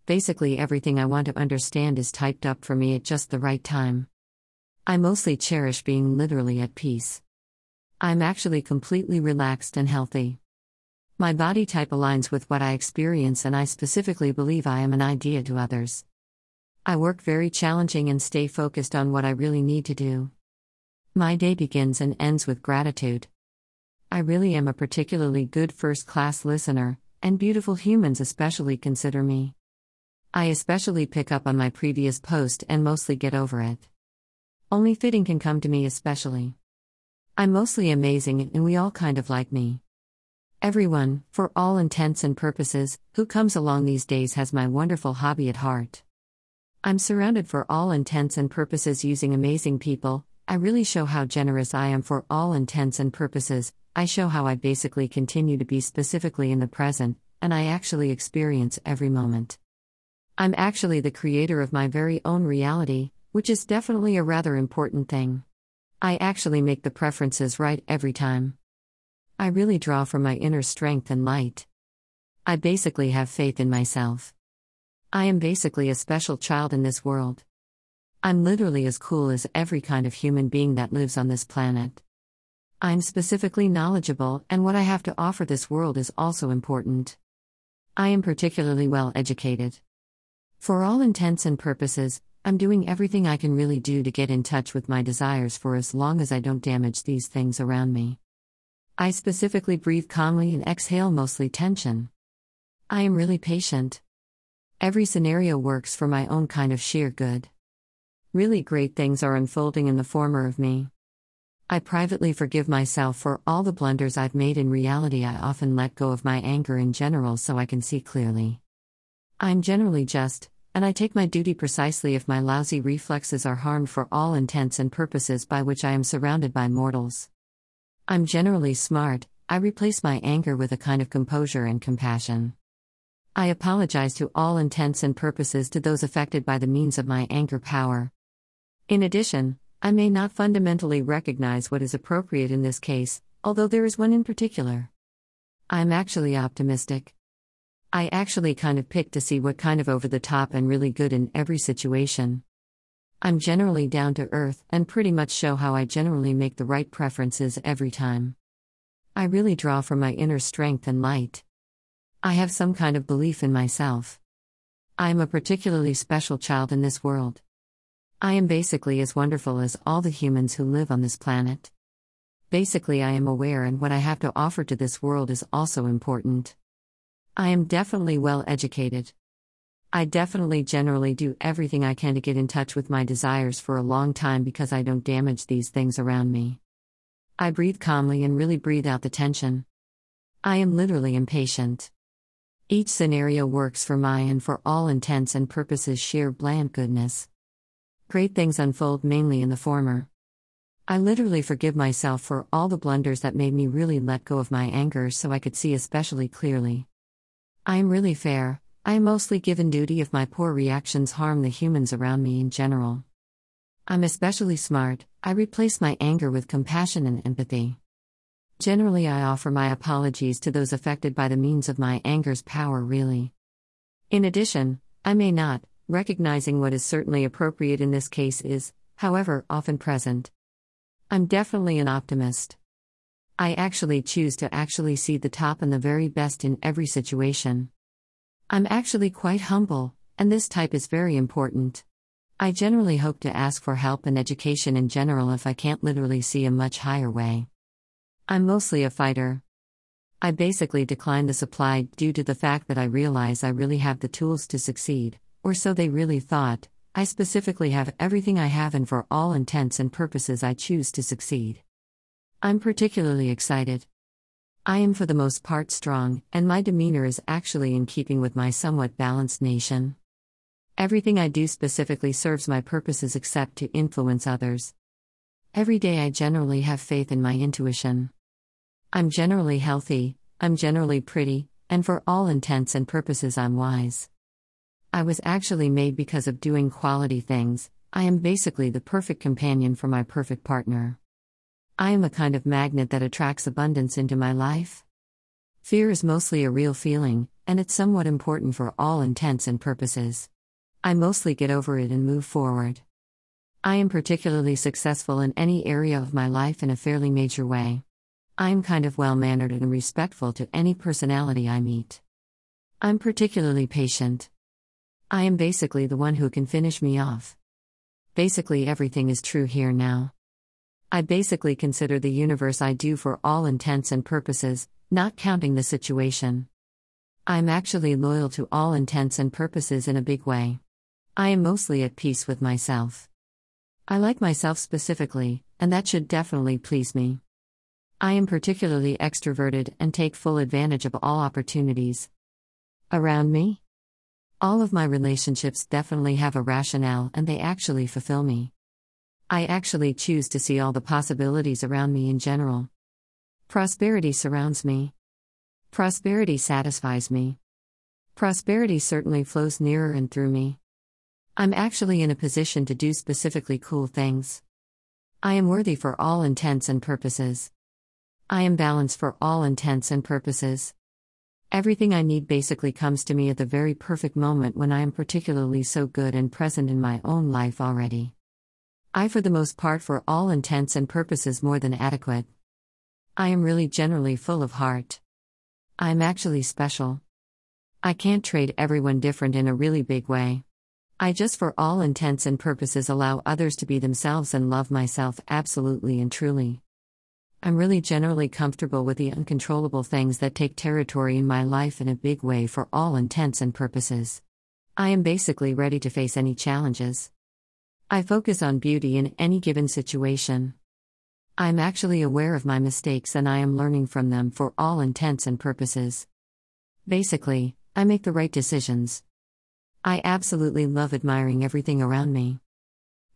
Basically, everything I want to understand is typed up for me at just the right time. I mostly cherish being literally at peace. I'm actually completely relaxed and healthy. My body type aligns with what I experience, and I specifically believe I am an idea to others. I work very challenging and stay focused on what I really need to do. My day begins and ends with gratitude. I really am a particularly good first class listener, and beautiful humans especially consider me. I especially pick up on my previous post and mostly get over it. Only fitting can come to me, especially. I'm mostly amazing, and we all kind of like me. Everyone, for all intents and purposes, who comes along these days has my wonderful hobby at heart. I'm surrounded for all intents and purposes using amazing people. I really show how generous I am for all intents and purposes, I show how I basically continue to be specifically in the present, and I actually experience every moment. I'm actually the creator of my very own reality, which is definitely a rather important thing. I actually make the preferences right every time. I really draw from my inner strength and light. I basically have faith in myself. I am basically a special child in this world. I'm literally as cool as every kind of human being that lives on this planet. I'm specifically knowledgeable, and what I have to offer this world is also important. I am particularly well educated. For all intents and purposes, I'm doing everything I can really do to get in touch with my desires for as long as I don't damage these things around me. I specifically breathe calmly and exhale mostly tension. I am really patient. Every scenario works for my own kind of sheer good. Really great things are unfolding in the former of me. I privately forgive myself for all the blunders I've made. In reality, I often let go of my anger in general so I can see clearly. I'm generally just, and I take my duty precisely if my lousy reflexes are harmed for all intents and purposes by which I am surrounded by mortals. I'm generally smart, I replace my anger with a kind of composure and compassion. I apologize to all intents and purposes to those affected by the means of my anger power. In addition, I may not fundamentally recognize what is appropriate in this case, although there is one in particular. I'm actually optimistic. I actually kind of pick to see what kind of over the top and really good in every situation. I'm generally down to earth and pretty much show how I generally make the right preferences every time. I really draw from my inner strength and light. I have some kind of belief in myself. I am a particularly special child in this world. I am basically as wonderful as all the humans who live on this planet. Basically, I am aware, and what I have to offer to this world is also important. I am definitely well educated. I definitely generally do everything I can to get in touch with my desires for a long time because I don't damage these things around me. I breathe calmly and really breathe out the tension. I am literally impatient. Each scenario works for my and for all intents and purposes sheer bland goodness. Great things unfold mainly in the former. I literally forgive myself for all the blunders that made me really let go of my anger so I could see especially clearly. I am really fair, I am mostly given duty if my poor reactions harm the humans around me in general. I'm especially smart, I replace my anger with compassion and empathy. Generally, I offer my apologies to those affected by the means of my anger's power, really. In addition, I may not, recognizing what is certainly appropriate in this case is, however, often present. I'm definitely an optimist. I actually choose to actually see the top and the very best in every situation. I'm actually quite humble, and this type is very important. I generally hope to ask for help and education in general if I can't literally see a much higher way. I'm mostly a fighter. I basically decline the supply due to the fact that I realize I really have the tools to succeed, or so they really thought. I specifically have everything I have, and for all intents and purposes, I choose to succeed. I'm particularly excited. I am for the most part strong, and my demeanor is actually in keeping with my somewhat balanced nation. Everything I do specifically serves my purposes except to influence others. Every day I generally have faith in my intuition. I'm generally healthy, I'm generally pretty, and for all intents and purposes, I'm wise. I was actually made because of doing quality things, I am basically the perfect companion for my perfect partner. I am a kind of magnet that attracts abundance into my life. Fear is mostly a real feeling, and it's somewhat important for all intents and purposes. I mostly get over it and move forward. I am particularly successful in any area of my life in a fairly major way. I am kind of well mannered and respectful to any personality I meet. I'm particularly patient. I am basically the one who can finish me off. Basically, everything is true here now. I basically consider the universe I do for all intents and purposes, not counting the situation. I'm actually loyal to all intents and purposes in a big way. I am mostly at peace with myself. I like myself specifically, and that should definitely please me. I am particularly extroverted and take full advantage of all opportunities. Around me? All of my relationships definitely have a rationale and they actually fulfill me. I actually choose to see all the possibilities around me in general. Prosperity surrounds me. Prosperity satisfies me. Prosperity certainly flows nearer and through me. I'm actually in a position to do specifically cool things. I am worthy for all intents and purposes. I am balanced for all intents and purposes. Everything I need basically comes to me at the very perfect moment when I am particularly so good and present in my own life already. I, for the most part, for all intents and purposes, more than adequate. I am really generally full of heart. I'm actually special. I can't trade everyone different in a really big way. I just, for all intents and purposes, allow others to be themselves and love myself absolutely and truly. I'm really generally comfortable with the uncontrollable things that take territory in my life in a big way for all intents and purposes. I am basically ready to face any challenges. I focus on beauty in any given situation. I'm actually aware of my mistakes and I am learning from them for all intents and purposes. Basically, I make the right decisions. I absolutely love admiring everything around me.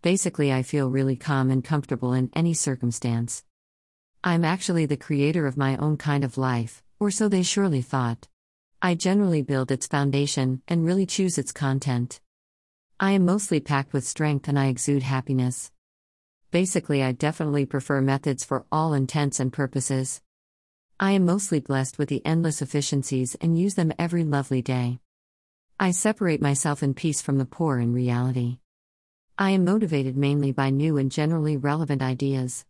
Basically, I feel really calm and comfortable in any circumstance. I'm actually the creator of my own kind of life, or so they surely thought. I generally build its foundation and really choose its content. I am mostly packed with strength and I exude happiness. Basically, I definitely prefer methods for all intents and purposes. I am mostly blessed with the endless efficiencies and use them every lovely day. I separate myself in peace from the poor in reality. I am motivated mainly by new and generally relevant ideas.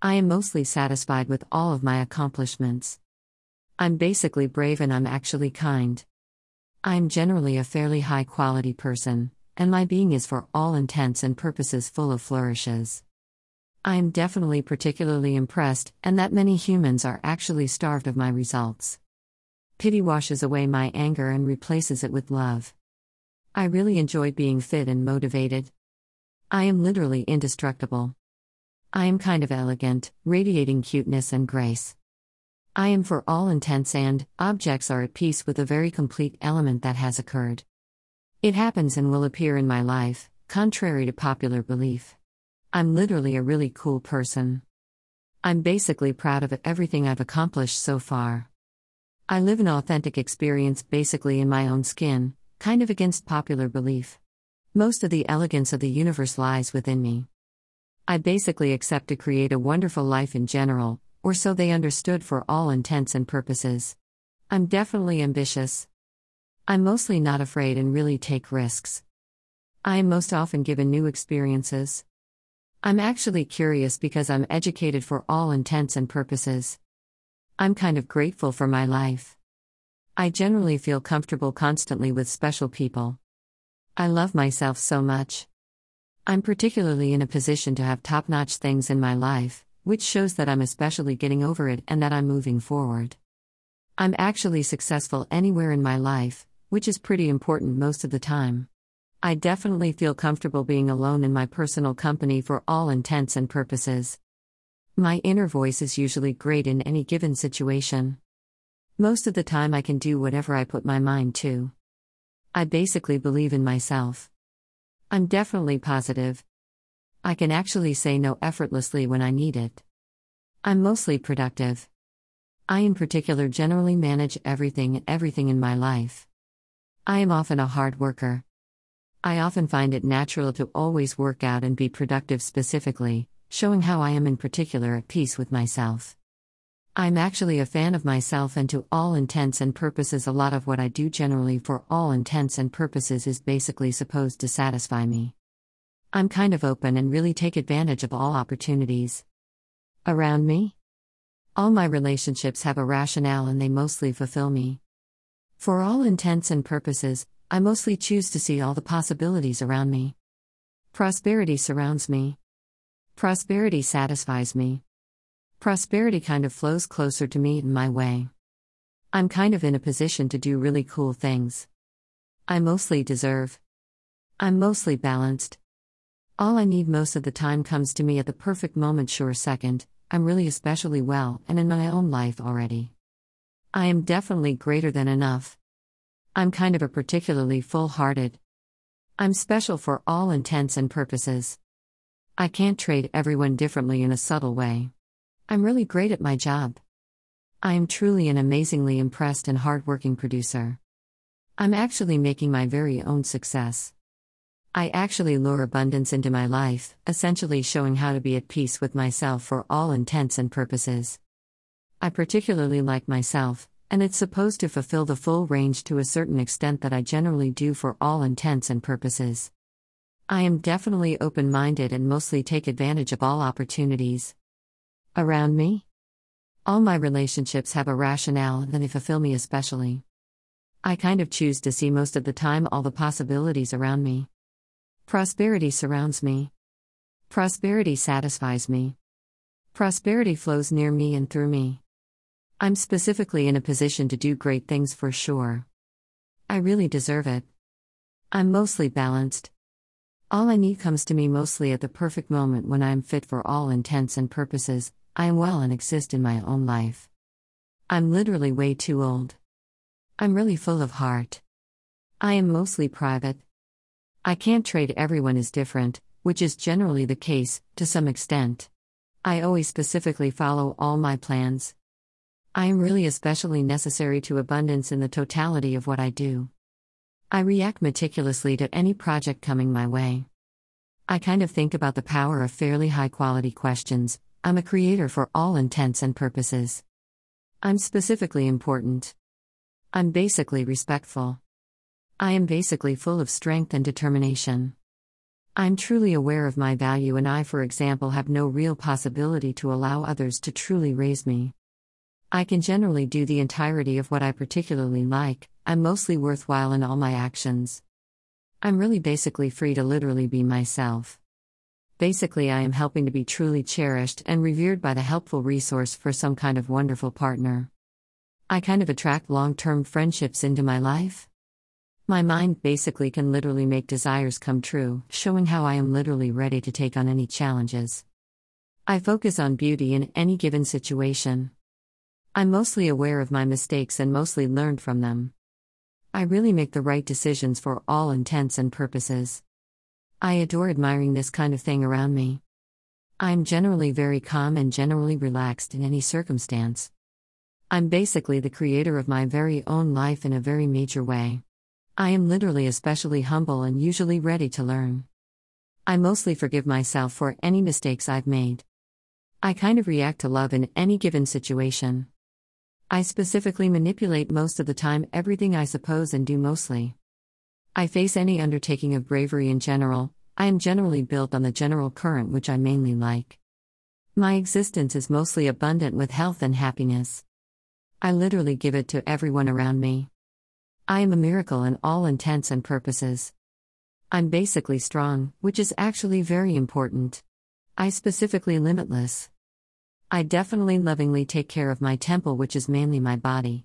I am mostly satisfied with all of my accomplishments. I'm basically brave and I'm actually kind. I'm generally a fairly high quality person, and my being is for all intents and purposes full of flourishes. I am definitely particularly impressed, and that many humans are actually starved of my results. Pity washes away my anger and replaces it with love. I really enjoy being fit and motivated. I am literally indestructible. I am kind of elegant, radiating cuteness and grace. I am for all intents and objects are at peace with a very complete element that has occurred. It happens and will appear in my life, contrary to popular belief. I'm literally a really cool person. I'm basically proud of everything I've accomplished so far. I live an authentic experience basically in my own skin, kind of against popular belief. Most of the elegance of the universe lies within me. I basically accept to create a wonderful life in general, or so they understood for all intents and purposes. I'm definitely ambitious. I'm mostly not afraid and really take risks. I am most often given new experiences. I'm actually curious because I'm educated for all intents and purposes. I'm kind of grateful for my life. I generally feel comfortable constantly with special people. I love myself so much. I'm particularly in a position to have top notch things in my life, which shows that I'm especially getting over it and that I'm moving forward. I'm actually successful anywhere in my life, which is pretty important most of the time. I definitely feel comfortable being alone in my personal company for all intents and purposes. My inner voice is usually great in any given situation. Most of the time, I can do whatever I put my mind to. I basically believe in myself. I'm definitely positive. I can actually say no effortlessly when I need it. I'm mostly productive. I, in particular, generally manage everything and everything in my life. I am often a hard worker. I often find it natural to always work out and be productive specifically, showing how I am in particular at peace with myself. I'm actually a fan of myself, and to all intents and purposes, a lot of what I do generally for all intents and purposes is basically supposed to satisfy me. I'm kind of open and really take advantage of all opportunities. Around me? All my relationships have a rationale and they mostly fulfill me. For all intents and purposes, I mostly choose to see all the possibilities around me. Prosperity surrounds me. Prosperity satisfies me. Prosperity kind of flows closer to me in my way. I'm kind of in a position to do really cool things. I mostly deserve. I'm mostly balanced. All I need most of the time comes to me at the perfect moment, sure second. I'm really especially well and in my own life already. I am definitely greater than enough. I'm kind of a particularly full hearted. I'm special for all intents and purposes. I can't trade everyone differently in a subtle way. I'm really great at my job. I am truly an amazingly impressed and hardworking producer. I'm actually making my very own success. I actually lure abundance into my life, essentially showing how to be at peace with myself for all intents and purposes. I particularly like myself, and it's supposed to fulfill the full range to a certain extent that I generally do for all intents and purposes. I am definitely open minded and mostly take advantage of all opportunities. Around me? All my relationships have a rationale and they fulfill me especially. I kind of choose to see most of the time all the possibilities around me. Prosperity surrounds me. Prosperity satisfies me. Prosperity flows near me and through me. I'm specifically in a position to do great things for sure. I really deserve it. I'm mostly balanced. All I need comes to me mostly at the perfect moment when I am fit for all intents and purposes, I am well and exist in my own life. I'm literally way too old. I'm really full of heart. I am mostly private. I can't trade everyone is different, which is generally the case, to some extent. I always specifically follow all my plans. I am really especially necessary to abundance in the totality of what I do. I react meticulously to any project coming my way. I kind of think about the power of fairly high quality questions. I'm a creator for all intents and purposes. I'm specifically important. I'm basically respectful. I am basically full of strength and determination. I'm truly aware of my value, and I, for example, have no real possibility to allow others to truly raise me. I can generally do the entirety of what I particularly like, I'm mostly worthwhile in all my actions. I'm really basically free to literally be myself. Basically, I am helping to be truly cherished and revered by the helpful resource for some kind of wonderful partner. I kind of attract long term friendships into my life. My mind basically can literally make desires come true, showing how I am literally ready to take on any challenges. I focus on beauty in any given situation. I'm mostly aware of my mistakes and mostly learned from them. I really make the right decisions for all intents and purposes. I adore admiring this kind of thing around me. I'm generally very calm and generally relaxed in any circumstance. I'm basically the creator of my very own life in a very major way. I am literally especially humble and usually ready to learn. I mostly forgive myself for any mistakes I've made. I kind of react to love in any given situation. I specifically manipulate most of the time everything I suppose and do mostly. I face any undertaking of bravery in general, I am generally built on the general current which I mainly like. My existence is mostly abundant with health and happiness. I literally give it to everyone around me. I am a miracle in all intents and purposes. I'm basically strong, which is actually very important. I specifically limitless. I definitely lovingly take care of my temple, which is mainly my body.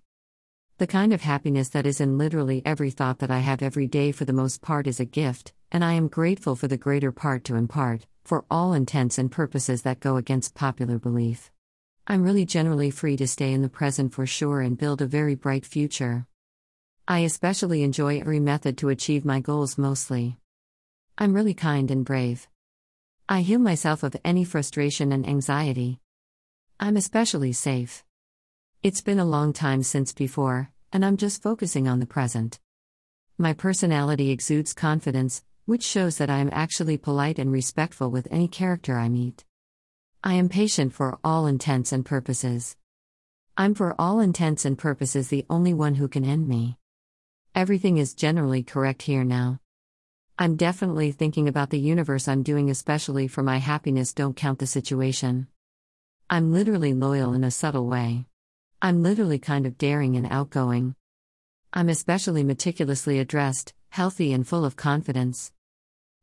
The kind of happiness that is in literally every thought that I have every day for the most part is a gift, and I am grateful for the greater part to impart, for all intents and purposes that go against popular belief. I'm really generally free to stay in the present for sure and build a very bright future. I especially enjoy every method to achieve my goals mostly. I'm really kind and brave. I heal myself of any frustration and anxiety. I'm especially safe. It's been a long time since before, and I'm just focusing on the present. My personality exudes confidence, which shows that I am actually polite and respectful with any character I meet. I am patient for all intents and purposes. I'm for all intents and purposes the only one who can end me. Everything is generally correct here now. I'm definitely thinking about the universe I'm doing, especially for my happiness. Don't count the situation. I'm literally loyal in a subtle way. I'm literally kind of daring and outgoing. I'm especially meticulously addressed, healthy, and full of confidence.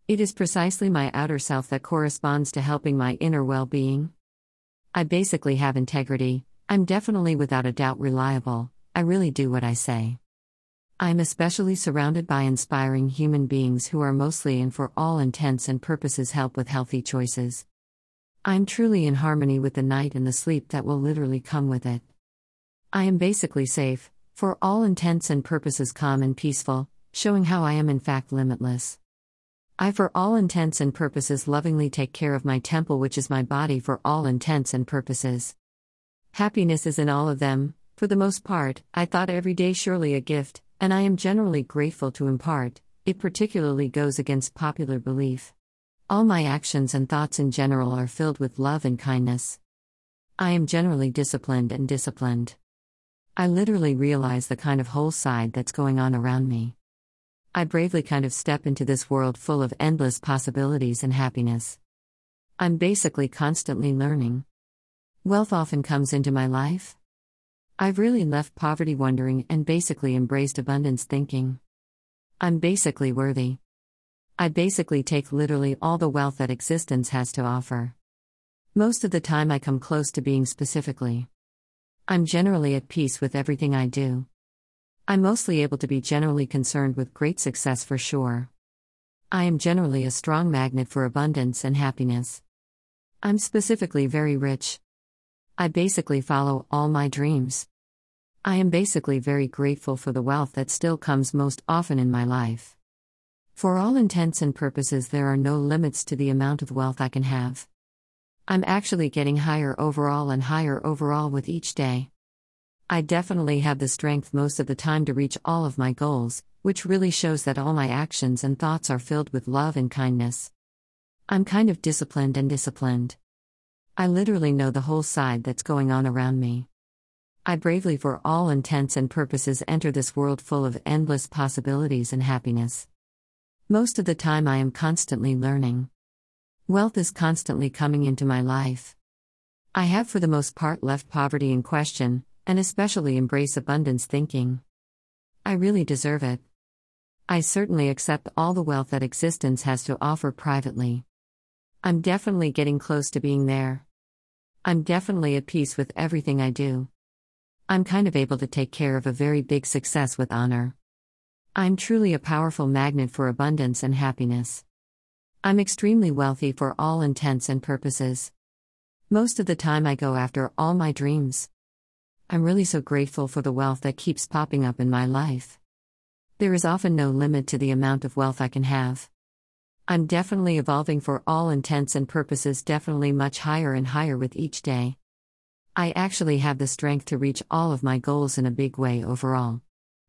It is precisely my outer self that corresponds to helping my inner well being. I basically have integrity, I'm definitely without a doubt reliable, I really do what I say. I'm especially surrounded by inspiring human beings who are mostly and for all intents and purposes help with healthy choices. I'm truly in harmony with the night and the sleep that will literally come with it. I am basically safe, for all intents and purposes calm and peaceful, showing how I am in fact limitless. I, for all intents and purposes, lovingly take care of my temple, which is my body, for all intents and purposes. Happiness is in all of them, for the most part, I thought every day surely a gift, and I am generally grateful to impart, it particularly goes against popular belief. All my actions and thoughts in general are filled with love and kindness. I am generally disciplined and disciplined. I literally realize the kind of whole side that's going on around me. I bravely kind of step into this world full of endless possibilities and happiness. I'm basically constantly learning. Wealth often comes into my life. I've really left poverty wondering and basically embraced abundance thinking. I'm basically worthy. I basically take literally all the wealth that existence has to offer. Most of the time, I come close to being specifically. I'm generally at peace with everything I do. I'm mostly able to be generally concerned with great success for sure. I am generally a strong magnet for abundance and happiness. I'm specifically very rich. I basically follow all my dreams. I am basically very grateful for the wealth that still comes most often in my life. For all intents and purposes, there are no limits to the amount of wealth I can have. I'm actually getting higher overall and higher overall with each day. I definitely have the strength most of the time to reach all of my goals, which really shows that all my actions and thoughts are filled with love and kindness. I'm kind of disciplined and disciplined. I literally know the whole side that's going on around me. I bravely, for all intents and purposes, enter this world full of endless possibilities and happiness. Most of the time, I am constantly learning. Wealth is constantly coming into my life. I have, for the most part, left poverty in question, and especially embrace abundance thinking. I really deserve it. I certainly accept all the wealth that existence has to offer privately. I'm definitely getting close to being there. I'm definitely at peace with everything I do. I'm kind of able to take care of a very big success with honor. I'm truly a powerful magnet for abundance and happiness. I'm extremely wealthy for all intents and purposes. Most of the time, I go after all my dreams. I'm really so grateful for the wealth that keeps popping up in my life. There is often no limit to the amount of wealth I can have. I'm definitely evolving for all intents and purposes, definitely much higher and higher with each day. I actually have the strength to reach all of my goals in a big way overall.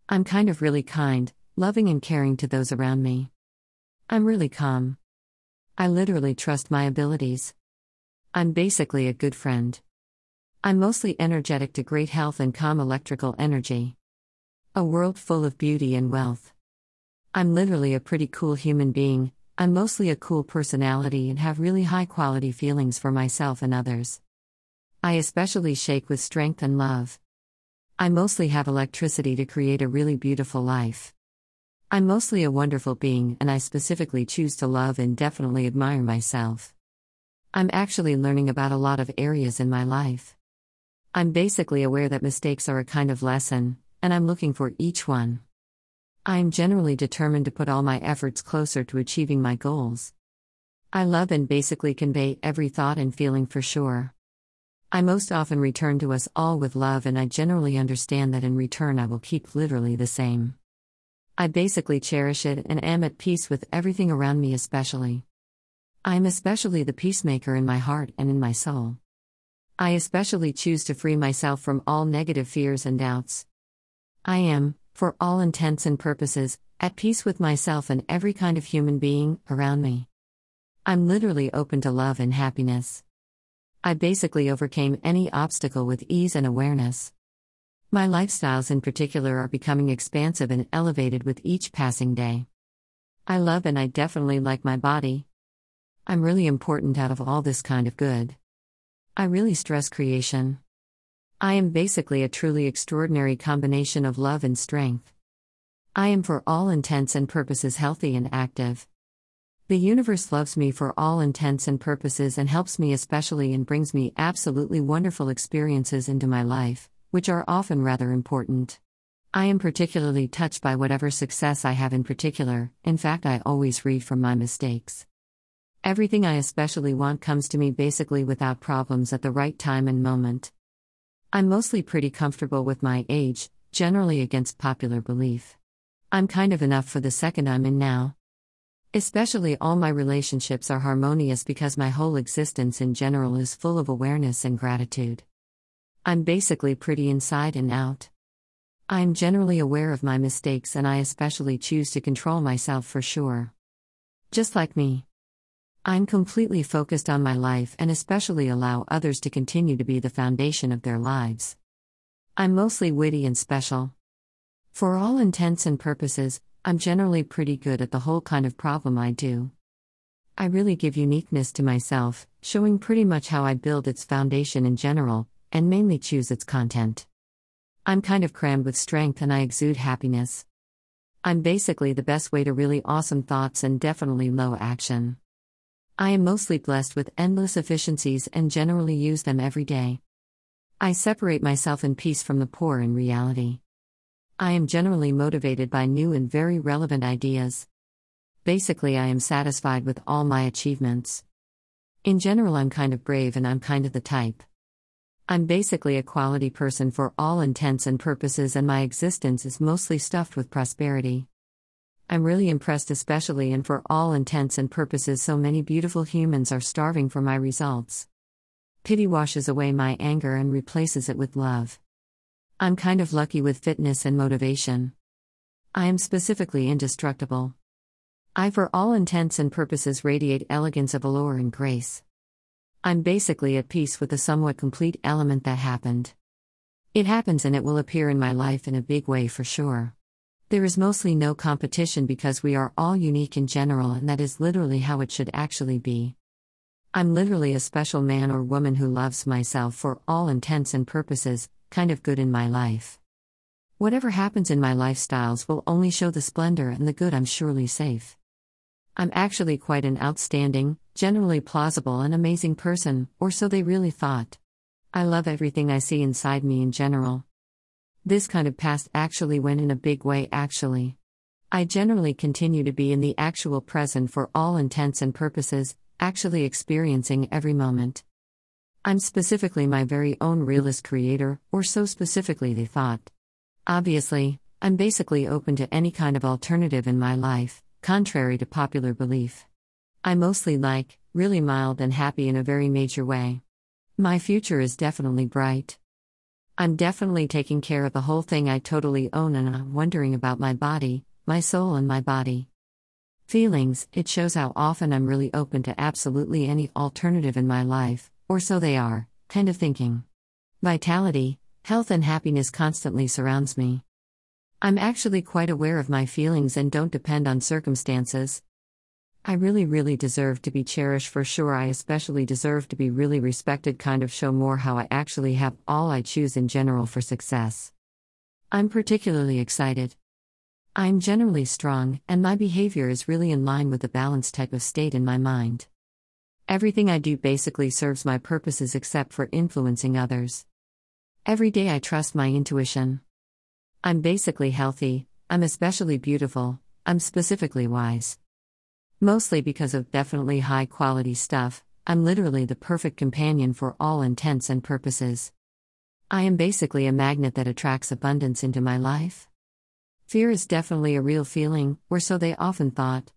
I'm kind of really kind, loving, and caring to those around me. I'm really calm. I literally trust my abilities. I'm basically a good friend. I'm mostly energetic to great health and calm electrical energy. A world full of beauty and wealth. I'm literally a pretty cool human being, I'm mostly a cool personality and have really high quality feelings for myself and others. I especially shake with strength and love. I mostly have electricity to create a really beautiful life. I'm mostly a wonderful being, and I specifically choose to love and definitely admire myself. I'm actually learning about a lot of areas in my life. I'm basically aware that mistakes are a kind of lesson, and I'm looking for each one. I am generally determined to put all my efforts closer to achieving my goals. I love and basically convey every thought and feeling for sure. I most often return to us all with love, and I generally understand that in return I will keep literally the same. I basically cherish it and am at peace with everything around me, especially. I am especially the peacemaker in my heart and in my soul. I especially choose to free myself from all negative fears and doubts. I am, for all intents and purposes, at peace with myself and every kind of human being around me. I'm literally open to love and happiness. I basically overcame any obstacle with ease and awareness. My lifestyles in particular are becoming expansive and elevated with each passing day. I love and I definitely like my body. I'm really important out of all this kind of good. I really stress creation. I am basically a truly extraordinary combination of love and strength. I am for all intents and purposes healthy and active. The universe loves me for all intents and purposes and helps me especially and brings me absolutely wonderful experiences into my life, which are often rather important. I am particularly touched by whatever success I have in particular, in fact, I always read from my mistakes. Everything I especially want comes to me basically without problems at the right time and moment. I'm mostly pretty comfortable with my age, generally against popular belief. I'm kind of enough for the second I'm in now. Especially all my relationships are harmonious because my whole existence in general is full of awareness and gratitude. I'm basically pretty inside and out. I'm generally aware of my mistakes and I especially choose to control myself for sure. Just like me. I'm completely focused on my life and especially allow others to continue to be the foundation of their lives. I'm mostly witty and special. For all intents and purposes, I'm generally pretty good at the whole kind of problem I do. I really give uniqueness to myself, showing pretty much how I build its foundation in general, and mainly choose its content. I'm kind of crammed with strength and I exude happiness. I'm basically the best way to really awesome thoughts and definitely low action. I am mostly blessed with endless efficiencies and generally use them every day. I separate myself in peace from the poor in reality. I am generally motivated by new and very relevant ideas. Basically, I am satisfied with all my achievements. In general, I'm kind of brave and I'm kind of the type. I'm basically a quality person for all intents and purposes, and my existence is mostly stuffed with prosperity. I'm really impressed, especially and for all intents and purposes, so many beautiful humans are starving for my results. Pity washes away my anger and replaces it with love. I'm kind of lucky with fitness and motivation. I am specifically indestructible. I, for all intents and purposes, radiate elegance of allure and grace. I'm basically at peace with the somewhat complete element that happened. It happens and it will appear in my life in a big way for sure. There is mostly no competition because we are all unique in general, and that is literally how it should actually be. I'm literally a special man or woman who loves myself for all intents and purposes, kind of good in my life. Whatever happens in my lifestyles will only show the splendor and the good I'm surely safe. I'm actually quite an outstanding, generally plausible, and amazing person, or so they really thought. I love everything I see inside me in general. This kind of past actually went in a big way, actually. I generally continue to be in the actual present for all intents and purposes, actually experiencing every moment. I'm specifically my very own realist creator, or so specifically they thought. Obviously, I'm basically open to any kind of alternative in my life, contrary to popular belief. I mostly like, really mild and happy in a very major way. My future is definitely bright. I'm definitely taking care of the whole thing I totally own, and I'm wondering about my body, my soul, and my body. Feelings, it shows how often I'm really open to absolutely any alternative in my life, or so they are, kind of thinking. Vitality, health, and happiness constantly surrounds me. I'm actually quite aware of my feelings and don't depend on circumstances. I really, really deserve to be cherished for sure. I especially deserve to be really respected, kind of show more how I actually have all I choose in general for success. I'm particularly excited. I'm generally strong, and my behavior is really in line with the balanced type of state in my mind. Everything I do basically serves my purposes except for influencing others. Every day I trust my intuition. I'm basically healthy, I'm especially beautiful, I'm specifically wise. Mostly because of definitely high quality stuff, I'm literally the perfect companion for all intents and purposes. I am basically a magnet that attracts abundance into my life. Fear is definitely a real feeling, or so they often thought.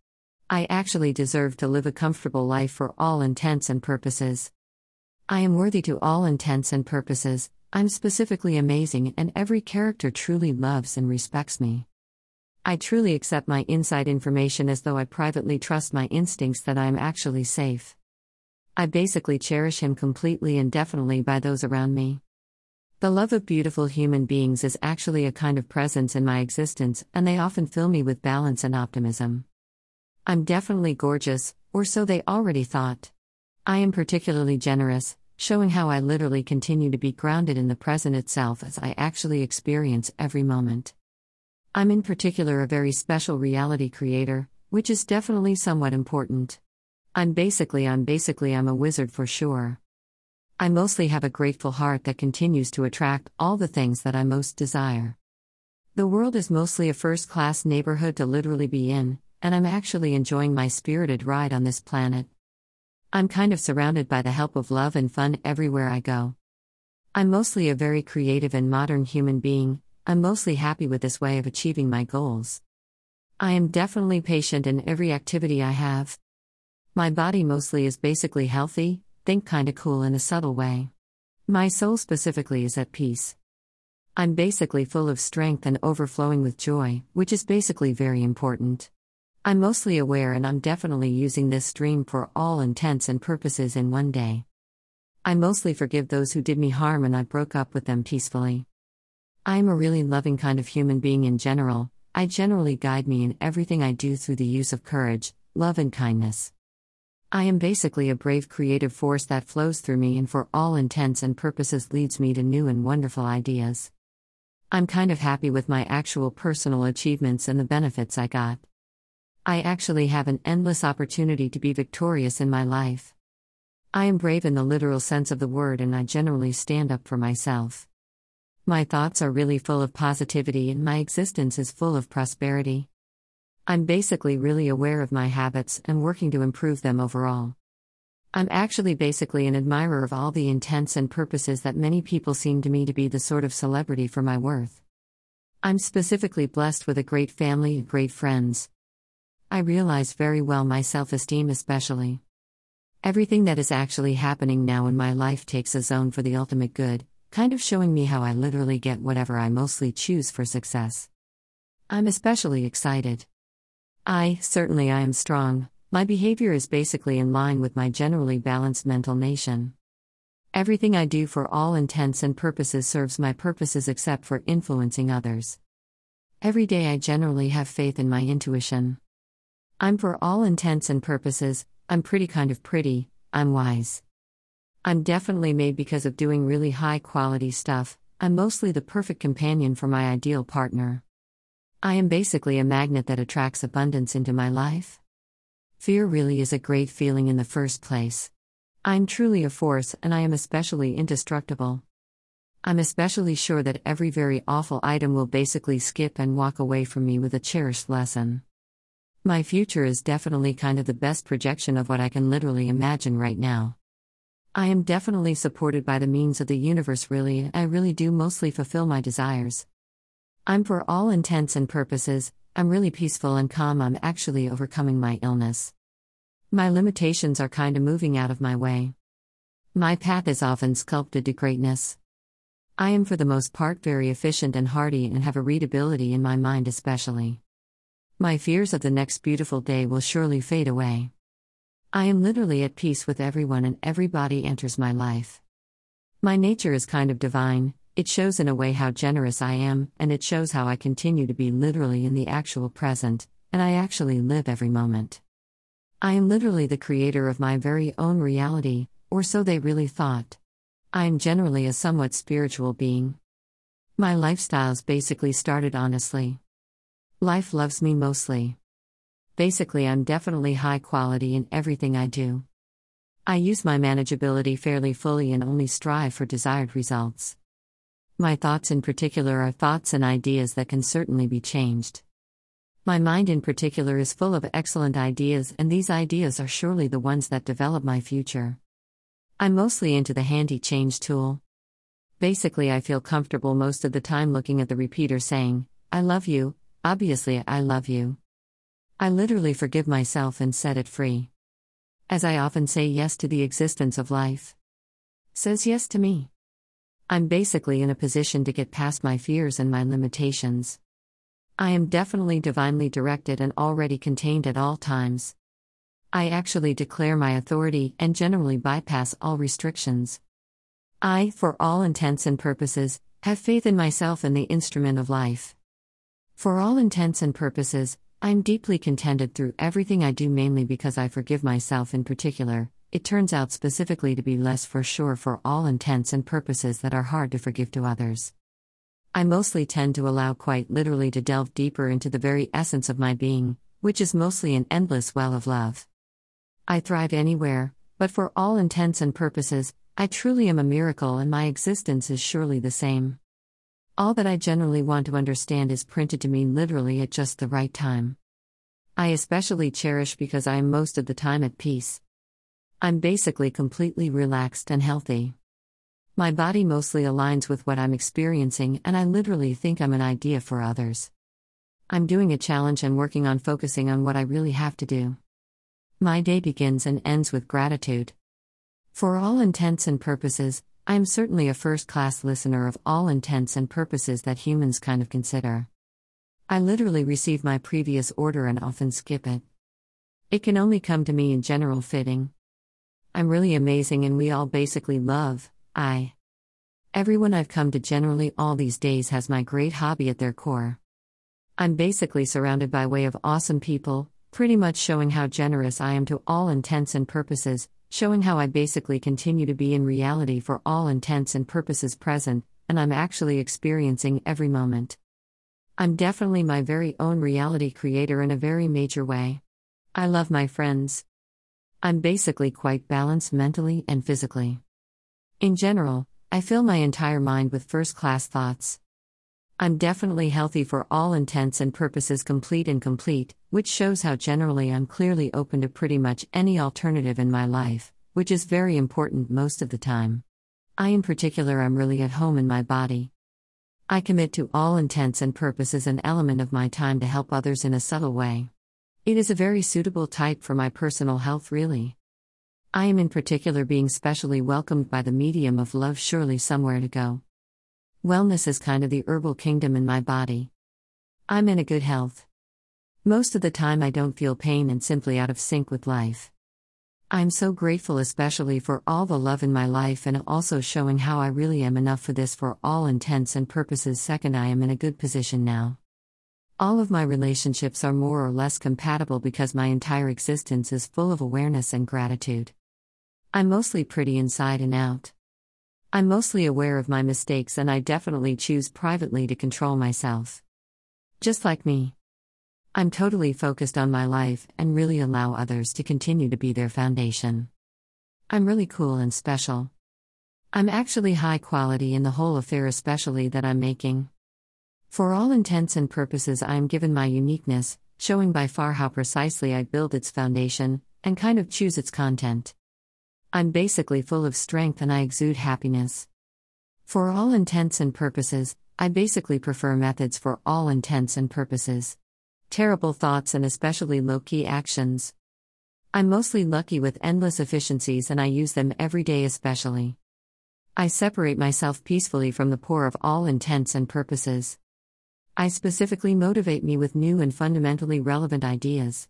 I actually deserve to live a comfortable life for all intents and purposes. I am worthy to all intents and purposes, I'm specifically amazing, and every character truly loves and respects me. I truly accept my inside information as though I privately trust my instincts that I am actually safe. I basically cherish him completely and definitely by those around me. The love of beautiful human beings is actually a kind of presence in my existence, and they often fill me with balance and optimism. I'm definitely gorgeous, or so they already thought. I am particularly generous, showing how I literally continue to be grounded in the present itself as I actually experience every moment. I'm in particular a very special reality creator, which is definitely somewhat important. I'm basically, I'm basically, I'm a wizard for sure. I mostly have a grateful heart that continues to attract all the things that I most desire. The world is mostly a first class neighborhood to literally be in, and I'm actually enjoying my spirited ride on this planet. I'm kind of surrounded by the help of love and fun everywhere I go. I'm mostly a very creative and modern human being, I'm mostly happy with this way of achieving my goals. I am definitely patient in every activity I have. My body mostly is basically healthy, think kinda cool in a subtle way. My soul specifically is at peace. I'm basically full of strength and overflowing with joy, which is basically very important. I'm mostly aware and I'm definitely using this stream for all intents and purposes in one day. I mostly forgive those who did me harm and I broke up with them peacefully. I am a really loving kind of human being in general, I generally guide me in everything I do through the use of courage, love, and kindness. I am basically a brave creative force that flows through me and for all intents and purposes leads me to new and wonderful ideas. I'm kind of happy with my actual personal achievements and the benefits I got. I actually have an endless opportunity to be victorious in my life. I am brave in the literal sense of the word and I generally stand up for myself. My thoughts are really full of positivity and my existence is full of prosperity. I'm basically really aware of my habits and working to improve them overall. I'm actually basically an admirer of all the intents and purposes that many people seem to me to be the sort of celebrity for my worth. I'm specifically blessed with a great family and great friends. I realize very well my self esteem, especially. Everything that is actually happening now in my life takes a zone for the ultimate good, kind of showing me how I literally get whatever I mostly choose for success. I'm especially excited. I, certainly, I am strong, my behavior is basically in line with my generally balanced mental nation. Everything I do for all intents and purposes serves my purposes except for influencing others. Every day I generally have faith in my intuition. I'm for all intents and purposes, I'm pretty kind of pretty, I'm wise. I'm definitely made because of doing really high quality stuff, I'm mostly the perfect companion for my ideal partner. I am basically a magnet that attracts abundance into my life. Fear really is a great feeling in the first place. I'm truly a force and I am especially indestructible. I'm especially sure that every very awful item will basically skip and walk away from me with a cherished lesson. My future is definitely kind of the best projection of what I can literally imagine right now. I am definitely supported by the means of the universe, really, I really do mostly fulfill my desires. I'm for all intents and purposes, I'm really peaceful and calm, I'm actually overcoming my illness. My limitations are kinda moving out of my way. My path is often sculpted to greatness. I am for the most part very efficient and hearty and have a readability in my mind, especially. My fears of the next beautiful day will surely fade away. I am literally at peace with everyone and everybody enters my life. My nature is kind of divine, it shows in a way how generous I am, and it shows how I continue to be literally in the actual present, and I actually live every moment. I am literally the creator of my very own reality, or so they really thought. I am generally a somewhat spiritual being. My lifestyles basically started honestly. Life loves me mostly. Basically, I'm definitely high quality in everything I do. I use my manageability fairly fully and only strive for desired results. My thoughts in particular are thoughts and ideas that can certainly be changed. My mind in particular is full of excellent ideas, and these ideas are surely the ones that develop my future. I'm mostly into the handy change tool. Basically, I feel comfortable most of the time looking at the repeater saying, I love you, obviously, I love you. I literally forgive myself and set it free. As I often say yes to the existence of life. Says yes to me. I'm basically in a position to get past my fears and my limitations. I am definitely divinely directed and already contained at all times. I actually declare my authority and generally bypass all restrictions. I, for all intents and purposes, have faith in myself and the instrument of life. For all intents and purposes, I'm deeply contented through everything I do, mainly because I forgive myself in particular. It turns out specifically to be less for sure for all intents and purposes that are hard to forgive to others. I mostly tend to allow quite literally to delve deeper into the very essence of my being, which is mostly an endless well of love. I thrive anywhere, but for all intents and purposes, I truly am a miracle and my existence is surely the same. All that I generally want to understand is printed to me literally at just the right time. I especially cherish because I am most of the time at peace. I'm basically completely relaxed and healthy. My body mostly aligns with what I'm experiencing, and I literally think I'm an idea for others. I'm doing a challenge and working on focusing on what I really have to do. My day begins and ends with gratitude. For all intents and purposes, I am certainly a first class listener of all intents and purposes that humans kind of consider. I literally receive my previous order and often skip it. It can only come to me in general fitting. I'm really amazing and we all basically love, I. Everyone I've come to generally all these days has my great hobby at their core. I'm basically surrounded by way of awesome people, pretty much showing how generous I am to all intents and purposes, showing how I basically continue to be in reality for all intents and purposes present, and I'm actually experiencing every moment. I'm definitely my very own reality creator in a very major way. I love my friends. I'm basically quite balanced mentally and physically. In general, I fill my entire mind with first class thoughts. I'm definitely healthy for all intents and purposes, complete and complete, which shows how generally I'm clearly open to pretty much any alternative in my life, which is very important most of the time. I, in particular, am really at home in my body. I commit to all intents and purposes an element of my time to help others in a subtle way. It is a very suitable type for my personal health, really. I am in particular being specially welcomed by the medium of love, surely somewhere to go. Wellness is kind of the herbal kingdom in my body. I'm in a good health. Most of the time, I don't feel pain and simply out of sync with life. I'm so grateful, especially for all the love in my life and also showing how I really am enough for this for all intents and purposes. Second, I am in a good position now. All of my relationships are more or less compatible because my entire existence is full of awareness and gratitude. I'm mostly pretty inside and out. I'm mostly aware of my mistakes and I definitely choose privately to control myself. Just like me. I'm totally focused on my life and really allow others to continue to be their foundation. I'm really cool and special. I'm actually high quality in the whole affair, especially that I'm making. For all intents and purposes, I am given my uniqueness, showing by far how precisely I build its foundation, and kind of choose its content. I'm basically full of strength and I exude happiness. For all intents and purposes, I basically prefer methods for all intents and purposes terrible thoughts, and especially low key actions. I'm mostly lucky with endless efficiencies and I use them every day, especially. I separate myself peacefully from the poor of all intents and purposes. I specifically motivate me with new and fundamentally relevant ideas.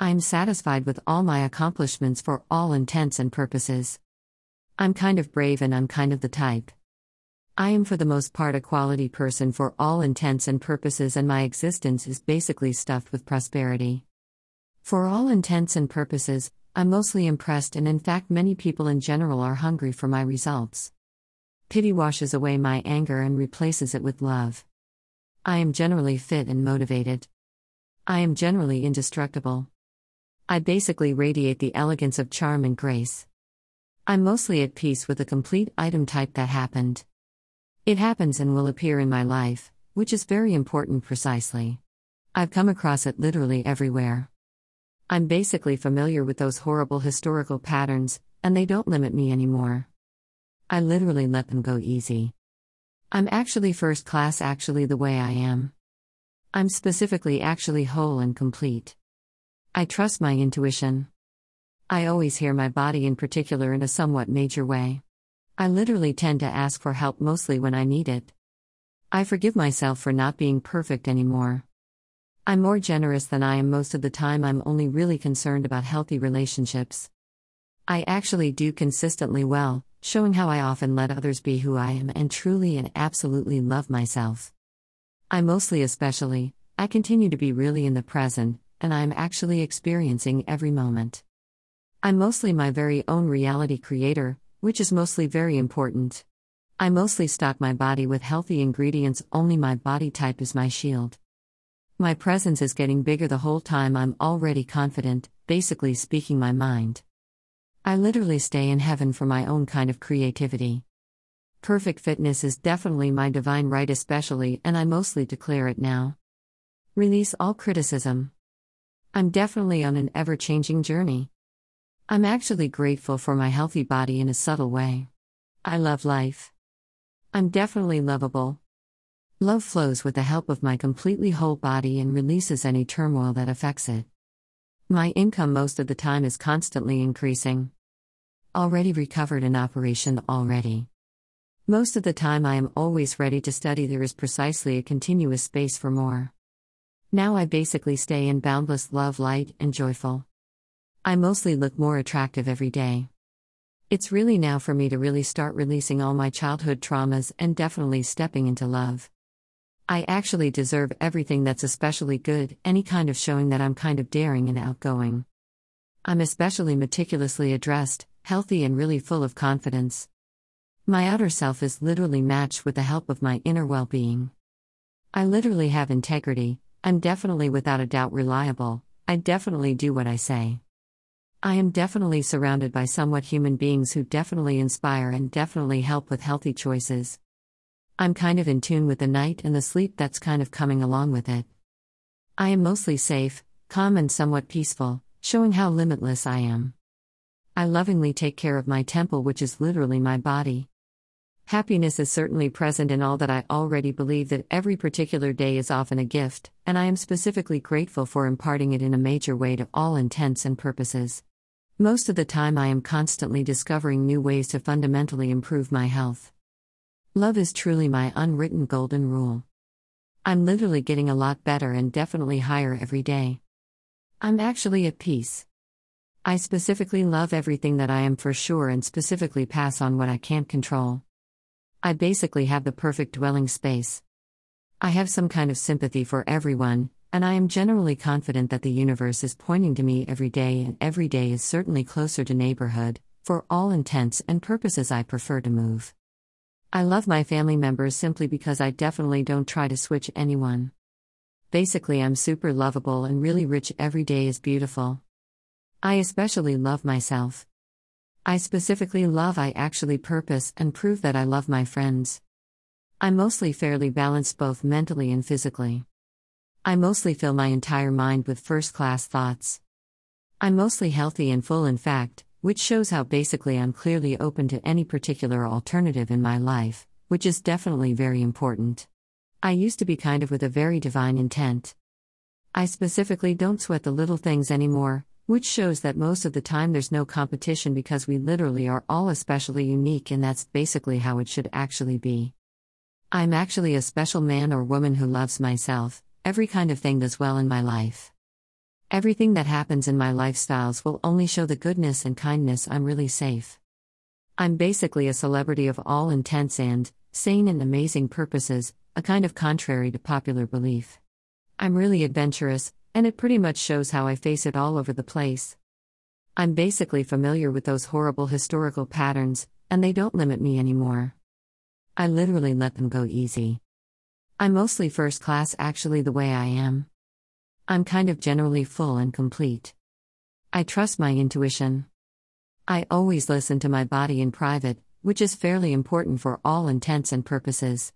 I'm satisfied with all my accomplishments for all intents and purposes. I'm kind of brave and I'm kind of the type. I am for the most part a quality person for all intents and purposes, and my existence is basically stuffed with prosperity. For all intents and purposes, I'm mostly impressed, and in fact, many people in general are hungry for my results. Pity washes away my anger and replaces it with love. I am generally fit and motivated. I am generally indestructible. I basically radiate the elegance of charm and grace. I'm mostly at peace with the complete item type that happened. It happens and will appear in my life, which is very important precisely. I've come across it literally everywhere. I'm basically familiar with those horrible historical patterns, and they don't limit me anymore. I literally let them go easy. I'm actually first class, actually, the way I am. I'm specifically actually whole and complete. I trust my intuition. I always hear my body in particular in a somewhat major way. I literally tend to ask for help mostly when I need it. I forgive myself for not being perfect anymore. I'm more generous than I am most of the time, I'm only really concerned about healthy relationships. I actually do consistently well, showing how I often let others be who I am and truly and absolutely love myself. I mostly, especially, I continue to be really in the present, and I am actually experiencing every moment. I'm mostly my very own reality creator, which is mostly very important. I mostly stock my body with healthy ingredients, only my body type is my shield. My presence is getting bigger the whole time I'm already confident, basically speaking my mind. I literally stay in heaven for my own kind of creativity. Perfect fitness is definitely my divine right, especially, and I mostly declare it now. Release all criticism. I'm definitely on an ever changing journey. I'm actually grateful for my healthy body in a subtle way. I love life. I'm definitely lovable. Love flows with the help of my completely whole body and releases any turmoil that affects it. My income most of the time is constantly increasing. Already recovered in operation already. Most of the time, I am always ready to study. There is precisely a continuous space for more. Now I basically stay in boundless love, light, and joyful. I mostly look more attractive every day. It's really now for me to really start releasing all my childhood traumas and definitely stepping into love. I actually deserve everything that's especially good, any kind of showing that I'm kind of daring and outgoing. I'm especially meticulously addressed, healthy, and really full of confidence. My outer self is literally matched with the help of my inner well being. I literally have integrity, I'm definitely without a doubt reliable, I definitely do what I say. I am definitely surrounded by somewhat human beings who definitely inspire and definitely help with healthy choices. I'm kind of in tune with the night and the sleep that's kind of coming along with it. I am mostly safe, calm, and somewhat peaceful, showing how limitless I am. I lovingly take care of my temple, which is literally my body. Happiness is certainly present in all that I already believe that every particular day is often a gift, and I am specifically grateful for imparting it in a major way to all intents and purposes. Most of the time, I am constantly discovering new ways to fundamentally improve my health. Love is truly my unwritten golden rule. I'm literally getting a lot better and definitely higher every day. I'm actually at peace. I specifically love everything that I am for sure and specifically pass on what I can't control. I basically have the perfect dwelling space. I have some kind of sympathy for everyone, and I am generally confident that the universe is pointing to me every day, and every day is certainly closer to neighborhood. For all intents and purposes, I prefer to move. I love my family members simply because I definitely don't try to switch anyone. Basically, I'm super lovable and really rich every day is beautiful. I especially love myself. I specifically love I actually purpose and prove that I love my friends. I'm mostly fairly balanced both mentally and physically. I mostly fill my entire mind with first class thoughts. I'm mostly healthy and full, in fact, which shows how basically I'm clearly open to any particular alternative in my life, which is definitely very important. I used to be kind of with a very divine intent. I specifically don't sweat the little things anymore, which shows that most of the time there's no competition because we literally are all especially unique, and that's basically how it should actually be. I'm actually a special man or woman who loves myself, every kind of thing does well in my life. Everything that happens in my lifestyles will only show the goodness and kindness I'm really safe. I'm basically a celebrity of all intents and, sane and amazing purposes, a kind of contrary to popular belief. I'm really adventurous, and it pretty much shows how I face it all over the place. I'm basically familiar with those horrible historical patterns, and they don't limit me anymore. I literally let them go easy. I'm mostly first class, actually, the way I am. I'm kind of generally full and complete. I trust my intuition. I always listen to my body in private, which is fairly important for all intents and purposes.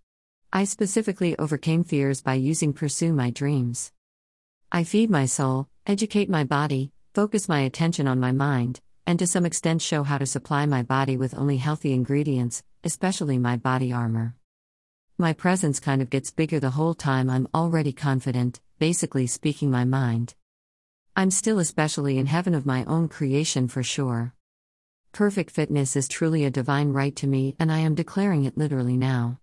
I specifically overcame fears by using Pursue My Dreams. I feed my soul, educate my body, focus my attention on my mind, and to some extent show how to supply my body with only healthy ingredients, especially my body armor. My presence kind of gets bigger the whole time I'm already confident, basically speaking my mind. I'm still especially in heaven of my own creation for sure. Perfect fitness is truly a divine right to me, and I am declaring it literally now.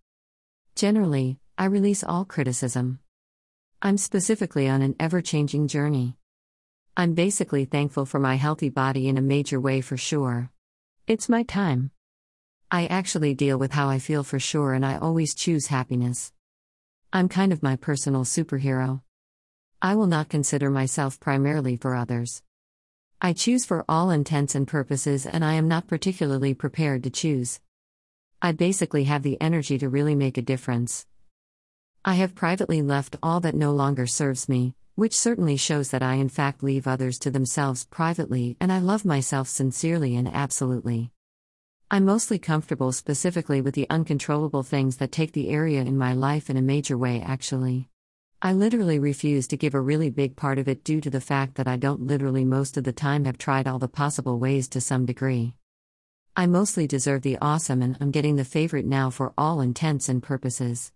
Generally, I release all criticism. I'm specifically on an ever changing journey. I'm basically thankful for my healthy body in a major way for sure. It's my time. I actually deal with how I feel for sure, and I always choose happiness. I'm kind of my personal superhero. I will not consider myself primarily for others. I choose for all intents and purposes, and I am not particularly prepared to choose. I basically have the energy to really make a difference. I have privately left all that no longer serves me, which certainly shows that I in fact leave others to themselves privately and I love myself sincerely and absolutely. I'm mostly comfortable specifically with the uncontrollable things that take the area in my life in a major way, actually. I literally refuse to give a really big part of it due to the fact that I don't literally most of the time have tried all the possible ways to some degree. I mostly deserve the awesome and I'm getting the favorite now for all intents and purposes.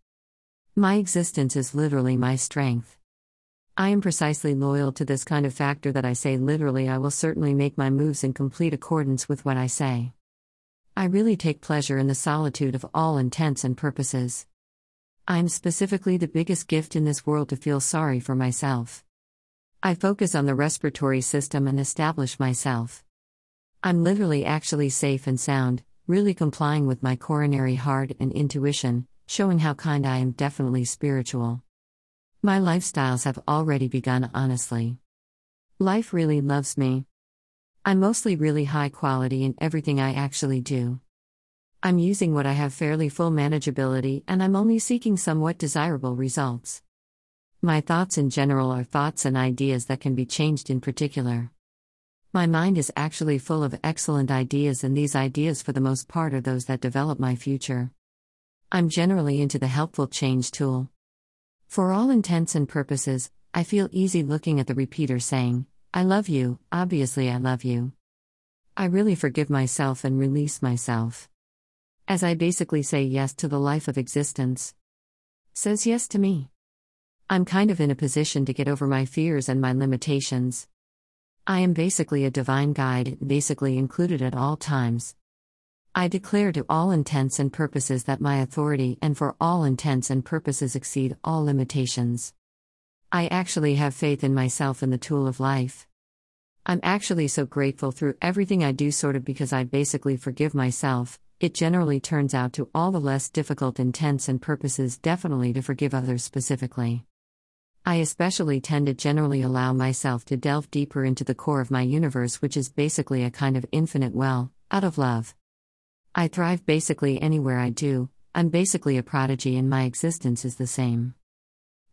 My existence is literally my strength. I am precisely loyal to this kind of factor that I say literally I will certainly make my moves in complete accordance with what I say. I really take pleasure in the solitude of all intents and purposes. I'm specifically the biggest gift in this world to feel sorry for myself. I focus on the respiratory system and establish myself. I'm literally actually safe and sound, really complying with my coronary heart and intuition, showing how kind I am definitely spiritual. My lifestyles have already begun honestly. Life really loves me. I'm mostly really high quality in everything I actually do. I'm using what I have fairly full manageability and I'm only seeking somewhat desirable results. My thoughts in general are thoughts and ideas that can be changed in particular. My mind is actually full of excellent ideas, and these ideas, for the most part, are those that develop my future. I'm generally into the helpful change tool. For all intents and purposes, I feel easy looking at the repeater saying, I love you, obviously, I love you. I really forgive myself and release myself. As I basically say yes to the life of existence. Says yes to me. I'm kind of in a position to get over my fears and my limitations. I am basically a divine guide, basically included at all times. I declare to all intents and purposes that my authority and for all intents and purposes exceed all limitations. I actually have faith in myself and the tool of life. I'm actually so grateful through everything I do, sort of because I basically forgive myself. It generally turns out to all the less difficult intents and purposes, definitely to forgive others specifically. I especially tend to generally allow myself to delve deeper into the core of my universe, which is basically a kind of infinite well, out of love. I thrive basically anywhere I do, I'm basically a prodigy, and my existence is the same.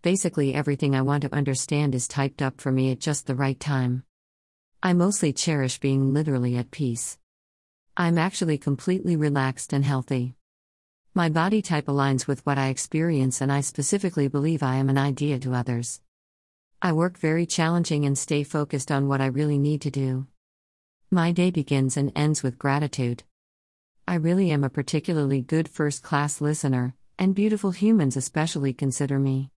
Basically, everything I want to understand is typed up for me at just the right time. I mostly cherish being literally at peace. I'm actually completely relaxed and healthy. My body type aligns with what I experience, and I specifically believe I am an idea to others. I work very challenging and stay focused on what I really need to do. My day begins and ends with gratitude. I really am a particularly good first class listener, and beautiful humans especially consider me.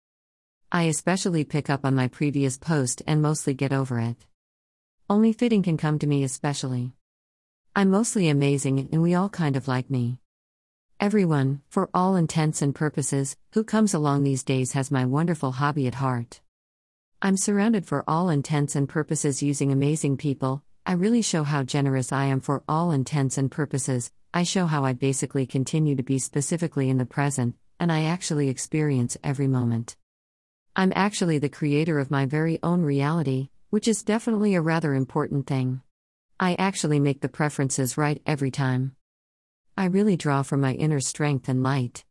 I especially pick up on my previous post and mostly get over it. Only fitting can come to me, especially. I'm mostly amazing, and we all kind of like me. Everyone, for all intents and purposes, who comes along these days has my wonderful hobby at heart. I'm surrounded for all intents and purposes using amazing people. I really show how generous I am for all intents and purposes. I show how I basically continue to be specifically in the present, and I actually experience every moment. I'm actually the creator of my very own reality, which is definitely a rather important thing. I actually make the preferences right every time. I really draw from my inner strength and light.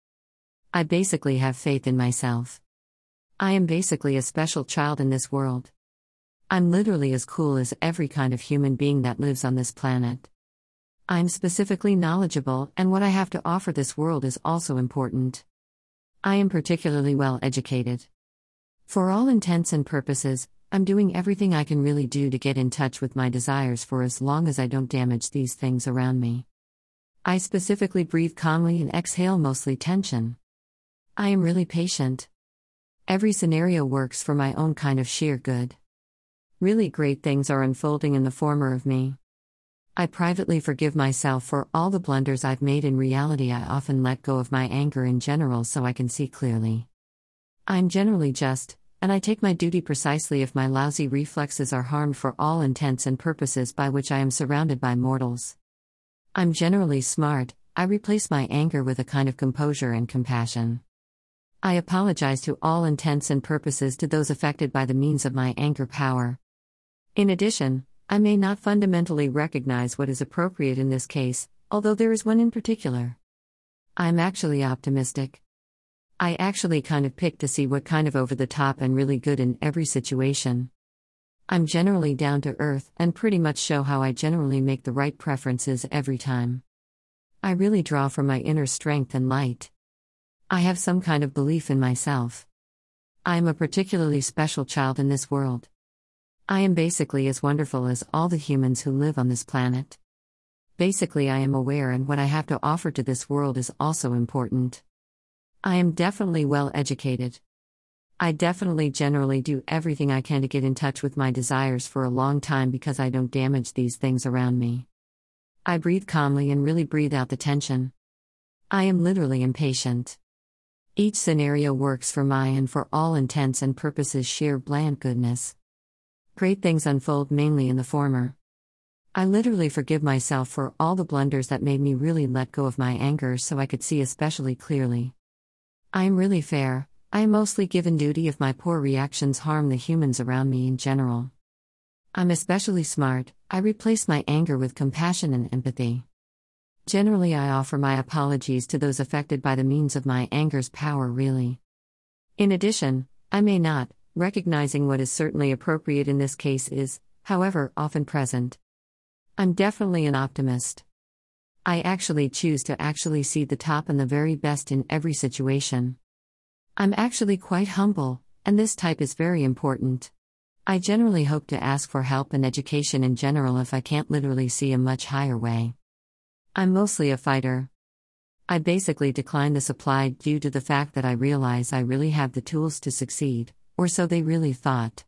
I basically have faith in myself. I am basically a special child in this world. I'm literally as cool as every kind of human being that lives on this planet. I'm specifically knowledgeable, and what I have to offer this world is also important. I am particularly well educated. For all intents and purposes, I'm doing everything I can really do to get in touch with my desires for as long as I don't damage these things around me. I specifically breathe calmly and exhale mostly tension. I am really patient. Every scenario works for my own kind of sheer good. Really great things are unfolding in the former of me. I privately forgive myself for all the blunders I've made. In reality, I often let go of my anger in general so I can see clearly. I'm generally just, and I take my duty precisely if my lousy reflexes are harmed for all intents and purposes by which I am surrounded by mortals. I'm generally smart, I replace my anger with a kind of composure and compassion. I apologize to all intents and purposes to those affected by the means of my anger power. In addition, I may not fundamentally recognize what is appropriate in this case, although there is one in particular. I'm actually optimistic. I actually kind of pick to see what kind of over the top and really good in every situation. I'm generally down to earth and pretty much show how I generally make the right preferences every time. I really draw from my inner strength and light. I have some kind of belief in myself. I am a particularly special child in this world. I am basically as wonderful as all the humans who live on this planet. Basically, I am aware, and what I have to offer to this world is also important. I am definitely well educated. I definitely generally do everything I can to get in touch with my desires for a long time because I don't damage these things around me. I breathe calmly and really breathe out the tension. I am literally impatient. Each scenario works for my and for all intents and purposes sheer bland goodness. Great things unfold mainly in the former. I literally forgive myself for all the blunders that made me really let go of my anger so I could see especially clearly. I am really fair, I am mostly given duty if my poor reactions harm the humans around me in general. I'm especially smart, I replace my anger with compassion and empathy. Generally, I offer my apologies to those affected by the means of my anger's power, really. In addition, I may not, recognizing what is certainly appropriate in this case is, however, often present. I'm definitely an optimist. I actually choose to actually see the top and the very best in every situation. I'm actually quite humble, and this type is very important. I generally hope to ask for help and education in general if I can't literally see a much higher way. I'm mostly a fighter. I basically decline the supply due to the fact that I realize I really have the tools to succeed, or so they really thought.